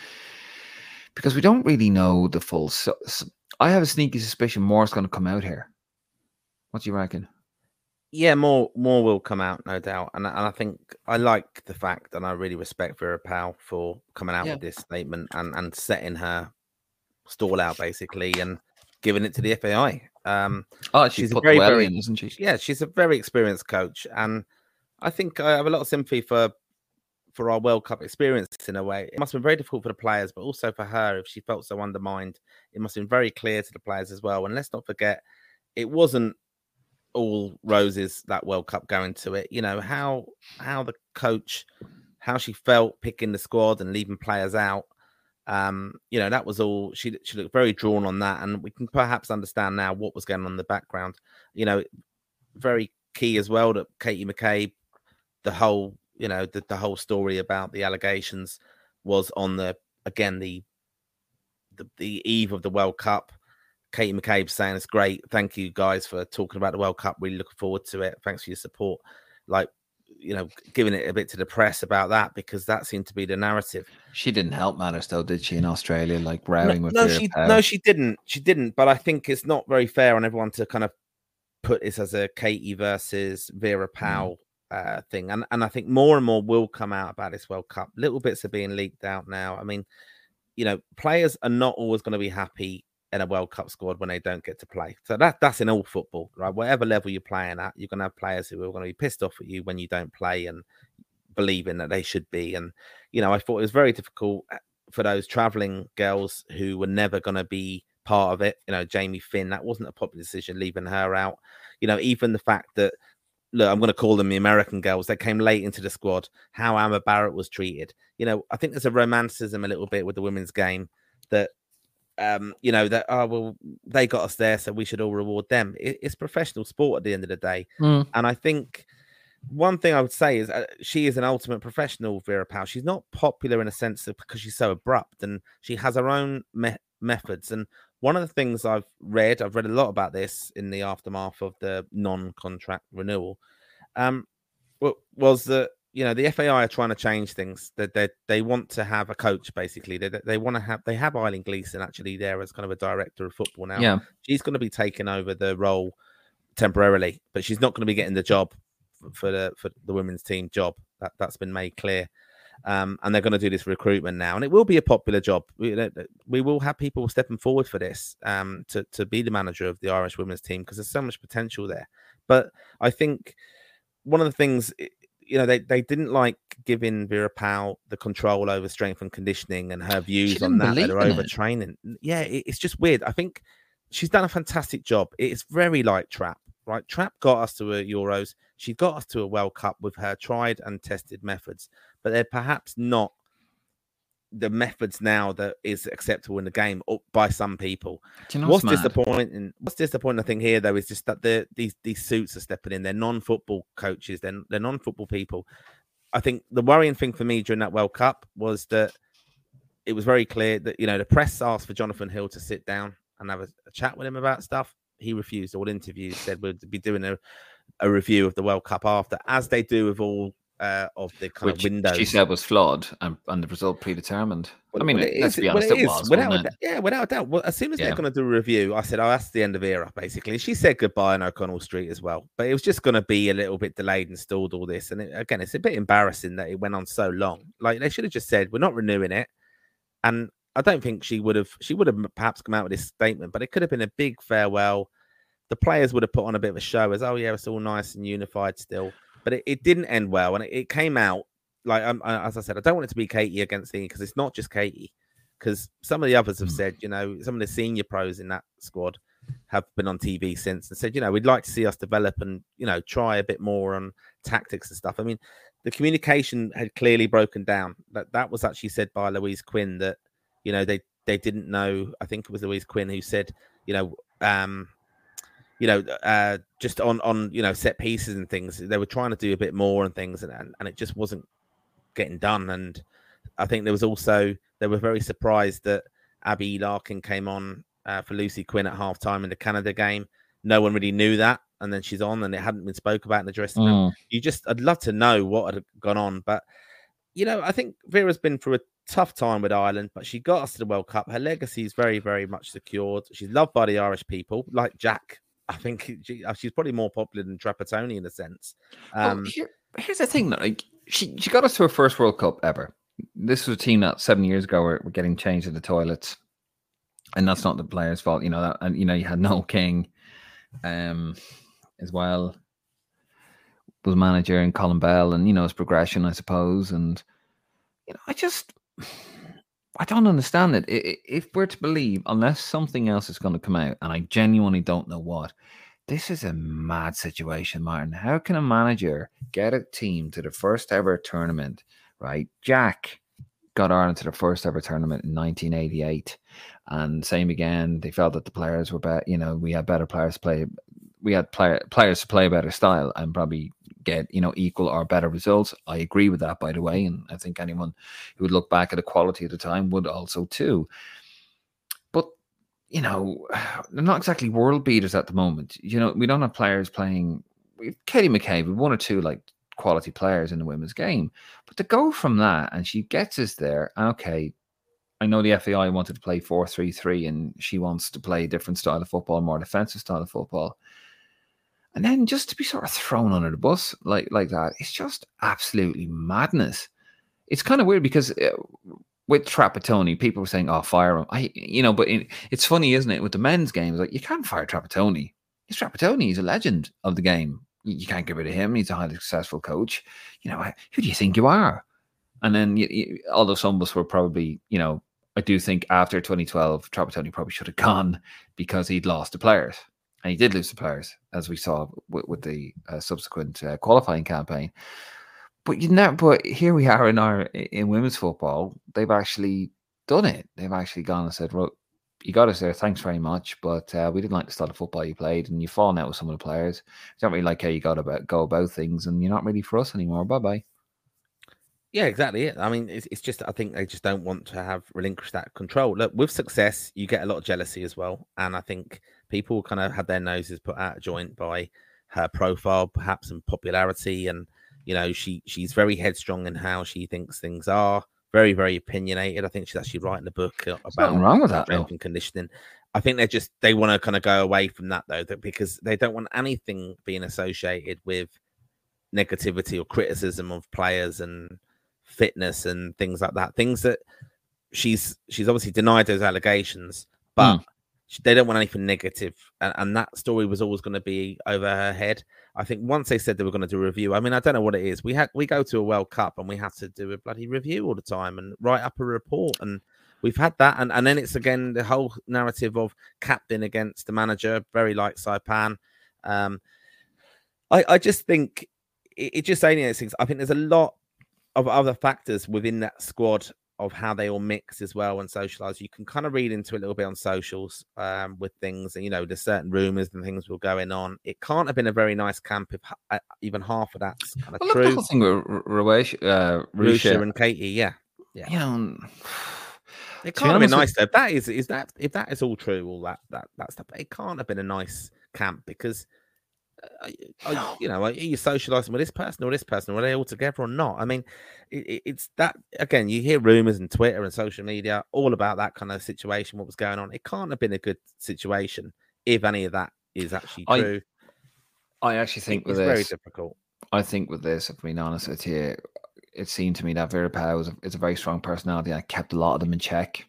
because we don't really know the full. So, so I have a sneaky suspicion more is going to come out here. What do you reckon? Yeah, more more will come out, no doubt. And, and I think I like the fact, and I really respect Vera Pauw for coming out yeah. with this statement and and setting her stall out basically and giving it to the FAI. Um, oh, she's a very, very, in, isn't she? Yeah, she's a very experienced coach, and I think I have a lot of sympathy for for our World Cup experience in a way. It must have been very difficult for the players, but also for her if she felt so undermined. It must have been very clear to the players as well. And let's not forget, it wasn't all roses that World Cup going to it. You know how how the coach, how she felt picking the squad and leaving players out. Um, you know that was all. She she looked very drawn on that, and we can perhaps understand now what was going on in the background. You know, very key as well that Katie McCabe, the whole you know the, the whole story about the allegations was on the again the the, the eve of the World Cup. Katie McCabe saying it's great. Thank you guys for talking about the World Cup. Really looking forward to it. Thanks for your support. Like, you know, giving it a bit to the press about that because that seemed to be the narrative. She didn't help matters though, did she? In Australia, like rowing no, with no, she no, she didn't. She didn't. But I think it's not very fair on everyone to kind of put this as a Katie versus Vera mm. Uh, thing, and and I think more and more will come out about this World Cup. Little bits are being leaked out now. I mean, you know, players are not always going to be happy in a World Cup squad when they don't get to play. So that that's in all football, right? Whatever level you're playing at, you're going to have players who are going to be pissed off at you when you don't play and believing that they should be. And you know, I thought it was very difficult uh, for those traveling girls who were never going to be part of it. You know, Jamie Finn, that wasn't a popular decision leaving her out. You know, even the fact that look, I'm going to call them the American girls. They came late into the squad. How Amber Barrett was treated. You know, I think there's a romanticism a little bit with the women's game that, um, you know, that oh well, they got us there, so we should all reward them. It, it's professional sport at the end of the day, mm. and I think one thing I would say is uh, she is an ultimate professional, Vera Pauw. She's not popular in a sense of because she's so abrupt and she has her own me- methods. And one of the things I've read, I've read a lot about this in the aftermath of the non-contract renewal, um, was that you know the FAI are trying to change things. That they, they, they want to have a coach basically. They they want to have they have Eileen Gleeson actually there as kind of a director of football now. Yeah, she's going to be taking over the role temporarily, but she's not going to be getting the job for the for the women's team job. That that's been made clear um, and they're going to do this recruitment now, and it will be a popular job. We, we will have people stepping forward for this um, to to be the manager of the Irish women's team because there's so much potential there. But I think one of the things, you know, they, they didn't like giving Vera Pauw the control over strength and conditioning and her views on that. They're overtraining. Yeah, it, it's just weird. I think she's done a fantastic job. It's very like Trap, right? Trap got us to a Euros. She got us to a World Cup with her tried and tested methods, but they're perhaps not the methods now that is acceptable in the game by some people. You know what's, what's disappointing? What's disappointing? I think here though is just that the these these suits are stepping in. They're non-football coaches. They're they're non-football people. I think the worrying thing for me during that World Cup was that it was very clear that you know the press asked for Jonathan Hill to sit down and have a, a chat with him about stuff he refused all interviews, said we'd be doing a, a review of the World Cup after, as they do with all uh, of the kind Which of windows. she said was flawed and, and the result predetermined. I mean, Well, it let's is- be well, honest, it it was. Without it? yeah, without a doubt. Well, as soon as Yeah. they're going to do a review, I said, "Oh, that's the end of era." Basically, she said goodbye on O'Connell Street as well, but it was just going to be a little bit delayed and stalled. All this, and it, again, it's a bit embarrassing that it went on so long. Like they should have just said, "We're not renewing it," and I don't think she would have. She would have perhaps come out with this statement, but it could have been a big farewell. The players would have put on a bit of a show as, "Oh yeah, it's all nice and unified still," but it, it didn't end well, and it, it came out like um, as I said, I don't want it to be Katie against Thingy because it's not just Katie. Because some of the others have Mm. said, you know, some of the senior pros in that squad have been on TV since and said, you know, we'd like to see us develop and you know try a bit more on tactics and stuff. I mean, the communication had clearly broken down. That that was actually said by Louise Quinn that you know they they didn't know. I think it was Louise Quinn who said, you know, um, you know, uh, just on on you know set pieces and things. They were trying to do a bit more and things, and and, and it just wasn't getting done. And I think there was also they were very surprised that Abby Larkin came on uh, for Lucy Quinn at halftime in the Canada game. No one really knew that, and then she's on, and it hadn't been spoke about in the dressing room. Mm. You just, I'd love to know what had gone on, but you know, I think Vera's been through a tough time with Ireland, but she got us to the World Cup. Her legacy is very, very much secured. She's loved by the Irish people, like Jack. I think she, uh, she's probably more popular than Trapattoni in a sense. Well, Um, here, here's the thing, though. Like, she, she got us to her first World Cup ever. This was a team that seven years ago were, were getting changed in the toilets, and that's not the players' fault. You know that, and you know you had no King, um, as well was manager and Colin Bell, and you know his progression, I suppose. And you know, I just I don't understand it. If we're to believe, unless something else is going to come out, and I genuinely don't know what, this is a mad situation, Martin. How can a manager get a team to the first ever tournament, right? Jack got Ireland to the first ever tournament in 1988. And same again, they felt that the players were better, you know, we had better players to play. We had player, players to play a better style and probably get, you know, equal or better results. I agree with that, by the way. And I think anyone who would look back at the quality of the time would also too. But you know, they're not exactly world beaters at the moment. You know, we don't have players playing. Katie McCabe, one or two like quality players in the women's game, but to go from that and she gets us there. Okay, I know the FAI wanted to play four three three, and she wants to play a different style of football, more defensive style of football. And then just to be sort of thrown under the bus like like that, it's just absolutely madness. It's kind of weird because uh, with Trapattoni, people were saying, "Oh, fire him." I, you know, but it, it's funny, isn't it? With the men's games, like you can't fire Trapattoni. He's Trapattoni. He's a legend of the game. You, you can't get rid of him. He's a highly successful coach. You know, who do you think you are? And then, you, you, although some of us were probably, you know, I do think after 2012, Trapattoni probably should have gone because he'd lost the players, and he did lose the players, as we saw with, with the uh, subsequent uh, qualifying campaign. But you know, but here we are in our in women's football. They've actually done it. They've actually gone and said, "Well, you got us there. Thanks very much, but uh, we didn't like the style of football you played, and you've fallen out with some of the players. You don't really like how you got about go about things, and you're not really for us anymore. Bye bye." Yeah, exactly. It. I mean, it's, it's just I think they just don't want to have relinquished that control. Look, with success, you get a lot of jealousy as well, and I think people kind of had their noses put out of joint by her profile, perhaps and popularity, and you know she she's very headstrong in how she thinks things are. Very very opinionated. I think she's actually writing a book about wrong with that, strength and conditioning. I think they're just they want to kind of go away from that though, that because they don't want anything being associated with negativity or criticism of players and fitness and things like that. Things that she's she's obviously denied those allegations, hmm. but they don't want anything negative, and, and that story was always going to be over her head. I think once they said they were going to do a review, I mean, I don't know what it is. We had we go to a World Cup and we have to do a bloody review all the time and write up a report, and we've had that, and, and then it's again the whole narrative of captain against the manager, very like Saipan. Um, I I just think it, it just alienates things. I think there's a lot of other factors within that squad of how they all mix as well and socialize. You can kind of read into it a little bit on socials um, with things, and you know, there's certain rumors and things were going on. It can't have been a very nice camp if uh, even half of that's kind of Well, look, the true. whole thing with R- Ruesh, uh, Rusha Rusha, and Katie, yeah, yeah. you know, It can't have been nice though. If that is is that if that is all true, all that that that stuff, it can't have been a nice camp because Uh, oh, uh, are, you know, are you socializing with this person or this person? Or are they all together or not? I mean, it, it's that again. You hear rumors and Twitter and social media all about that kind of situation. What was going on? It can't have been a good situation if any of that is actually true. I, I actually think it's with very this, difficult. I think with this, if I'm being honest with you, it seemed to me that Vera is a, is a very strong personality and kept a lot of them in check.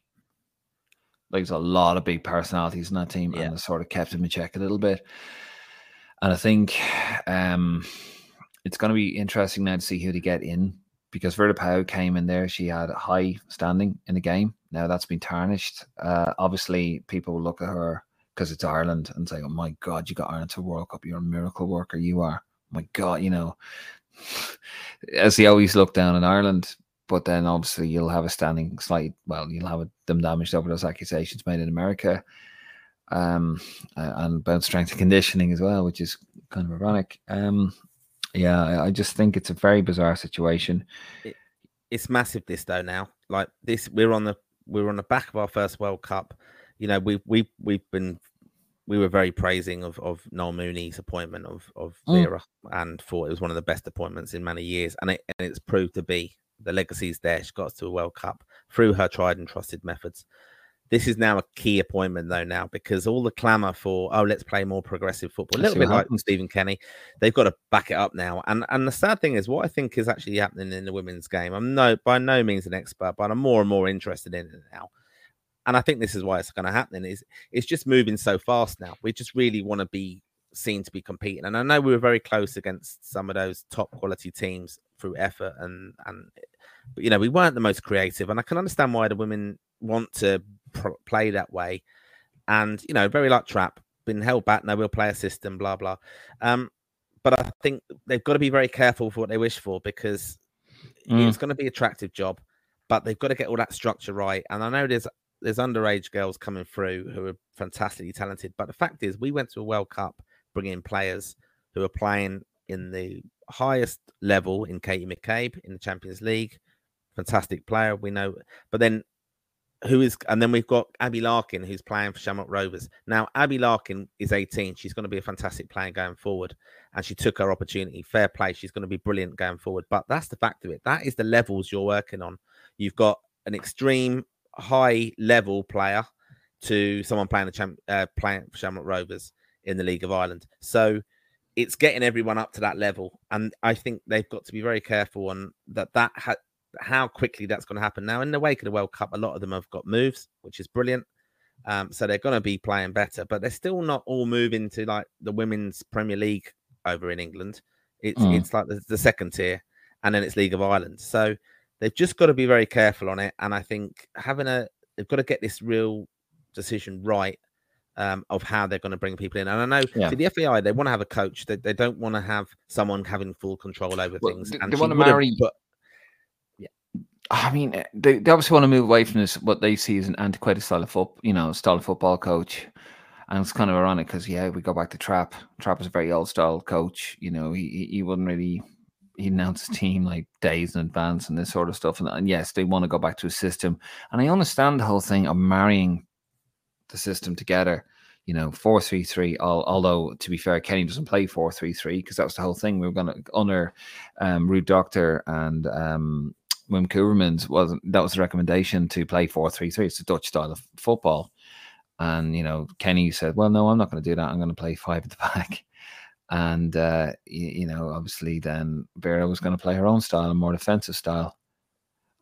Like there's a lot of big personalities in that team, Yeah. and sort of kept them in check a little bit. And I think um, it's going to be interesting now to see who to get in because Vera Pauw came in there. She had a high standing in the game. Now that's been tarnished. Uh, obviously, people will look at her because it's Ireland and say, "Oh my God, you got Ireland to World Cup. You're a miracle worker. You are." my God, you know, as they always look down in Ireland. But then obviously you'll have a standing slight, well, you'll have them damaged over those accusations made in America um, and about strength and conditioning as well, which is kind of ironic. Um, yeah, I, just think it's a very bizarre situation. It's massive. This though now, like this, we're on the we're on the back of our first World Cup. You know, we we we've been we were very praising of of Noel Mooney's appointment of of Mm. Vera and thought it was one of the best appointments in many years, and it and it's proved to be. The legacy's there. She got us to a World Cup through her tried and trusted methods. This is now a key appointment though now because all the clamour for oh let's play more progressive football, a little bit like. Stephen Kenny, they've got to back it up now. And and the sad thing is what I think is actually happening in the women's game. I'm no by no means an expert, but I'm more and more interested in it now. And I think this is why it's going to happen. Is it's just moving so fast now. We just really want to be seen to be competing. And I know we were very close against some of those top quality teams through effort and and but you know we weren't the most creative. And I can understand why the women want to play that way. And you know, Vera like trap, been held back. No, we'll play a system. Blah blah. Um, but I think they've got to be very careful for what they wish for because Mm. it's going to be attractive job, but they've got to get all that structure right. And I know there's there's underage girls coming through who are fantastically talented, but the fact is, we went to a World Cup bringing players who are playing in the highest level in Katie McCabe in the Champions League. Fantastic player, we know. But then who is and then we've got Abby Larkin who's playing for Shamrock Rovers. Now Abby Larkin is 18. She's going to be a fantastic player going forward. And she took her opportunity. Fair play. She's going to be brilliant going forward. But that's the fact of it. That is the levels you're working on. You've got an extreme high level player to someone playing the champ uh, playing for Shamrock Rovers in the League of Ireland. So it's getting everyone up to that level. And I think they've got to be very careful on that that ha- how quickly that's going to happen. Now, in the wake of the World Cup, a lot of them have got moves, which is brilliant. Um, so they're going to be playing better, but they're still not all moving to like the women's Premier League over in England. It's Mm. it's like the, the second tier, and then it's League of Ireland. So they've just got to be very careful on it. And I think having a they've got to get this real decision right um, of how they're going to bring people in. And I know Yeah. the FAI they want to have a coach. They, they don't want to have someone having full control over Well, things. they- and they wanna marry- put- I mean, eh, they, they obviously want to move away from this what they see as an antiquated style of foot, you know, style of football coach. And it's kind of ironic because yeah, we go back to Trap. Trap is a very old style coach. You know, he he- he wouldn't really he announced his team like days in advance and this sort of stuff. And, and yes, they want to go back to a system. And I understand the whole thing of marrying the system together. You know, four three three. Although to be fair, Kenny doesn't play four three three because that was the whole thing. We were going to honor um, Ruud Dokter and um, Wim Koevermans was that was the recommendation to play four three three. It's a Dutch style of football, and you know Kenny said, "Well, no, I'm not going to do that. I'm going to play five at the back." And uh, you, you know, obviously, then Vera was going to play her own style, a more defensive style.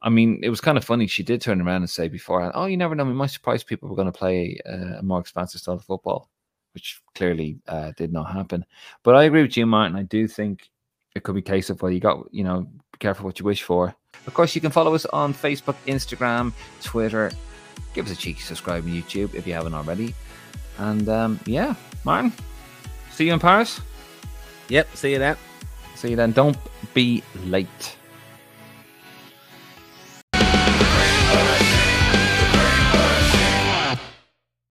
I mean, it was kind of funny. She did turn around and say beforehand, "Oh, you never know. We might surprise people. We're going to play uh, a more expansive style of football," which clearly uh, did not happen. But I agree with you, Martin. I do think it could be a case of well, you got you know, be careful what you wish for. Of course, you can follow us on Facebook, Instagram, Twitter. Give us a cheeky subscribe on YouTube if you haven't already. And um, yeah, Martin, see you in Paris. Yep, see you then. See you then. Don't be late.